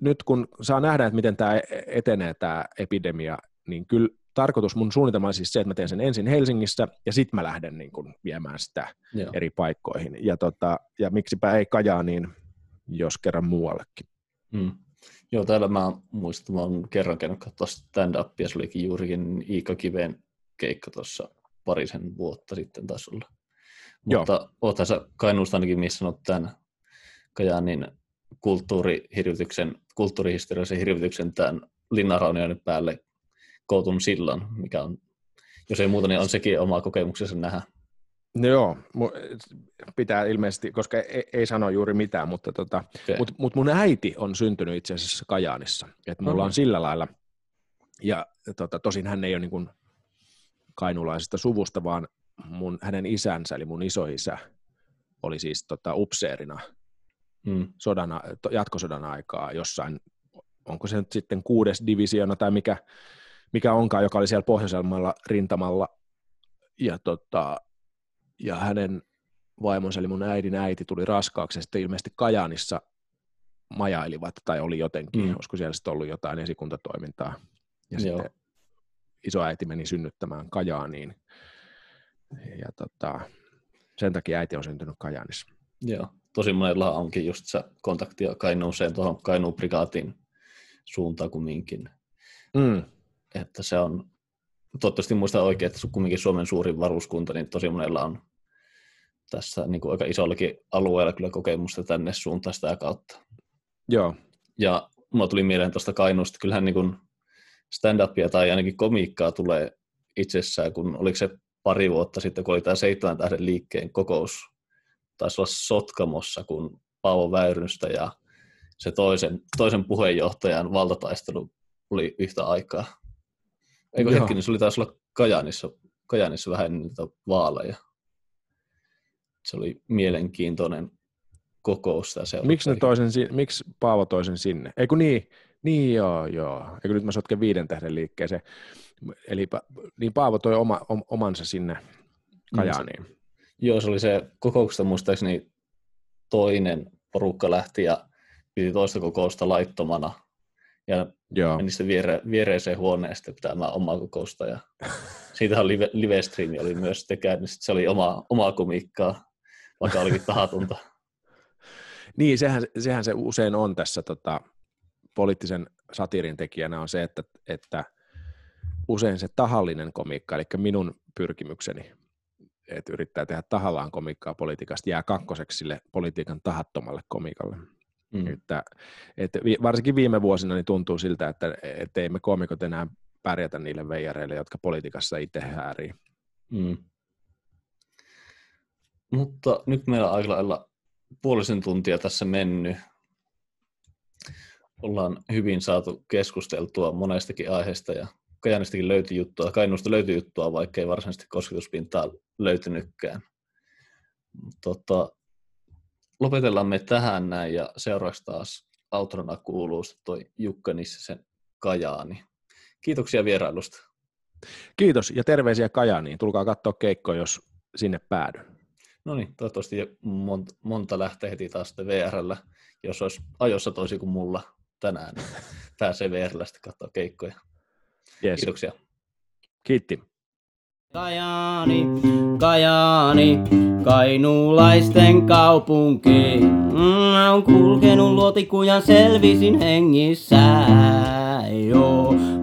nyt kun saa nähdä, että miten tämä etenee tämä epidemia, niin kyllä tarkoitus, mun suunnitelma on siis se, että mä teen sen ensin Helsingissä ja sitten mä lähden niin kun viemään sitä Joo. eri paikkoihin. Ja, tota, ja miksipä ei kajaa niin, jos kerran muuallekin. Mm. Joo, täällä mä muistan, mä oon kerran käynyt katsoa stand-upia, se olikin juurikin Iika Kiven keikka tuossa parisen vuotta sitten taisi olla. Mutta olethan sä Kainuusta ainakin missannut tämän Kajaanin kulttuurihirvityksen, kulttuurihistoriallisen hirvityksen tämän linnaraunioiden päälle koutun sillan, mikä on, jos ei muuta, niin on sekin oma kokemuksensa nähdä. No joo, pitää ilmeisesti, koska ei, ei sano juuri mitään, mutta tota, okay. mut, mut mun äiti on syntynyt itse asiassa Kajaanissa. Et mulla on sillä lailla Ja tota, tosin hän ei ole niin kuin kainulaisesta suvusta, vaan mun, hänen isänsä, eli mun isoisä, oli siis tota, upseerina Mm. sodan, to- jatkosodan aikaa jossain, onko se nyt sitten kuudes divisiona tai mikä, mikä onkaan, joka oli siellä pohjoisemmalla rintamalla. Ja, tota, ja hänen vaimonsa, eli mun äidin äiti, tuli raskaaksi ja sitten ilmeisesti Kajaanissa majailivat tai oli jotenkin, mm. olisiko siellä sitten ollut jotain esikuntatoimintaa. Ja Joo. sitten isoäiti meni synnyttämään Kajaaniin. Ja tota, sen takia äiti on syntynyt Kajaanissa. Joo. Tosi monella onkin just se kontaktia Kainuuseen tuohon Kainuun prikaatin suuntaan kumminkin. Mm. Että se on, toivottavasti muista oikein, että se on kumminkin Suomen suurin varuskunta, niin tosi monella on tässä niin kuin aika isollakin alueella kyllä kokemusta tänne suuntaan sitä kautta. Joo, Ja mulla tuli mieleen tuosta Kainuusta, kyllähän niin kuin stand-upia tai ainakin komiikkaa tulee itsessään, kun oliko se pari vuotta sitten, kun oli tämä seitsemän tähden liikkeen kokous, taisi olla Sotkamossa, kun Paavo Väyrystä ja se toisen, toisen puheenjohtajan valtataistelu oli yhtä aikaa. Eikö Joo. hetkinen, se oli taisi olla Kajanissa, Kajanissa vähän niitä vaaleja. Se oli mielenkiintoinen kokous. Tämä Miksi, ne toisen, si- miksi Paavo toisen sinne? Eikö niin? Niin joo, joo. Eikö nyt mä sotken viiden tähden liikkeeseen. Eli niin Paavo toi oma, om, omansa sinne Kajaaniin. Joo, se oli se kokouksesta muistaakseni toinen porukka lähti ja piti toista kokousta laittomana. Ja Joo, meni sitten viere, viereiseen huoneeseen pitämään omaa kokousta. Ja [laughs] siitähän live, livestreami oli myös sitten käynnissä. Se oli oma, omaa komiikkaa, vaikka olikin tahatonta. [laughs] niin sehän, sehän se usein on tässä tota, poliittisen satiirin tekijänä on se, että, että usein se tahallinen komiikka, eli minun pyrkimykseni, että yrittää tehdä tahallaan komiikkaa politiikasta, jää kakkoseksi sille politiikan tahattomalle komiikalle. Mm. Että, että varsinkin viime vuosina niin tuntuu siltä, että, että ei me koomikot enää pärjätä niille veijareille, jotka politiikassa itse häärii. Mm. Mutta nyt meillä on aika lailla puolisen tuntia tässä mennyt. Ollaan hyvin saatu keskusteltua monestakin aiheesta ja Kajanistakin löytyi juttua, Kainuusta löytyi juttua, vaikka ei varsinaisesti kosketuspintaa löytynytkään. Tota, lopetellaan me tähän näin ja seuraavaksi taas outrona kuuluu toi Jukka Nissisen Kajaani. Kiitoksia vierailusta. Kiitos ja terveisiä Kajaaniin. Tulkaa katsoa keikkoa, jos sinne päädyn. No niin, toivottavasti monta, monta lähtee heti taas sitten VRllä. Jos olisi ajossa toisin kuin mulla tänään, niin [laughs] pääsee VRllä sitten katsoa keikkoja. Yes. Kiitoksia. Kiitti. Kajaani, Kajaani, kainuulaisten kaupunki. Mm, Mä oon kulkenut luotikujan, selvisin hengissä. Joo.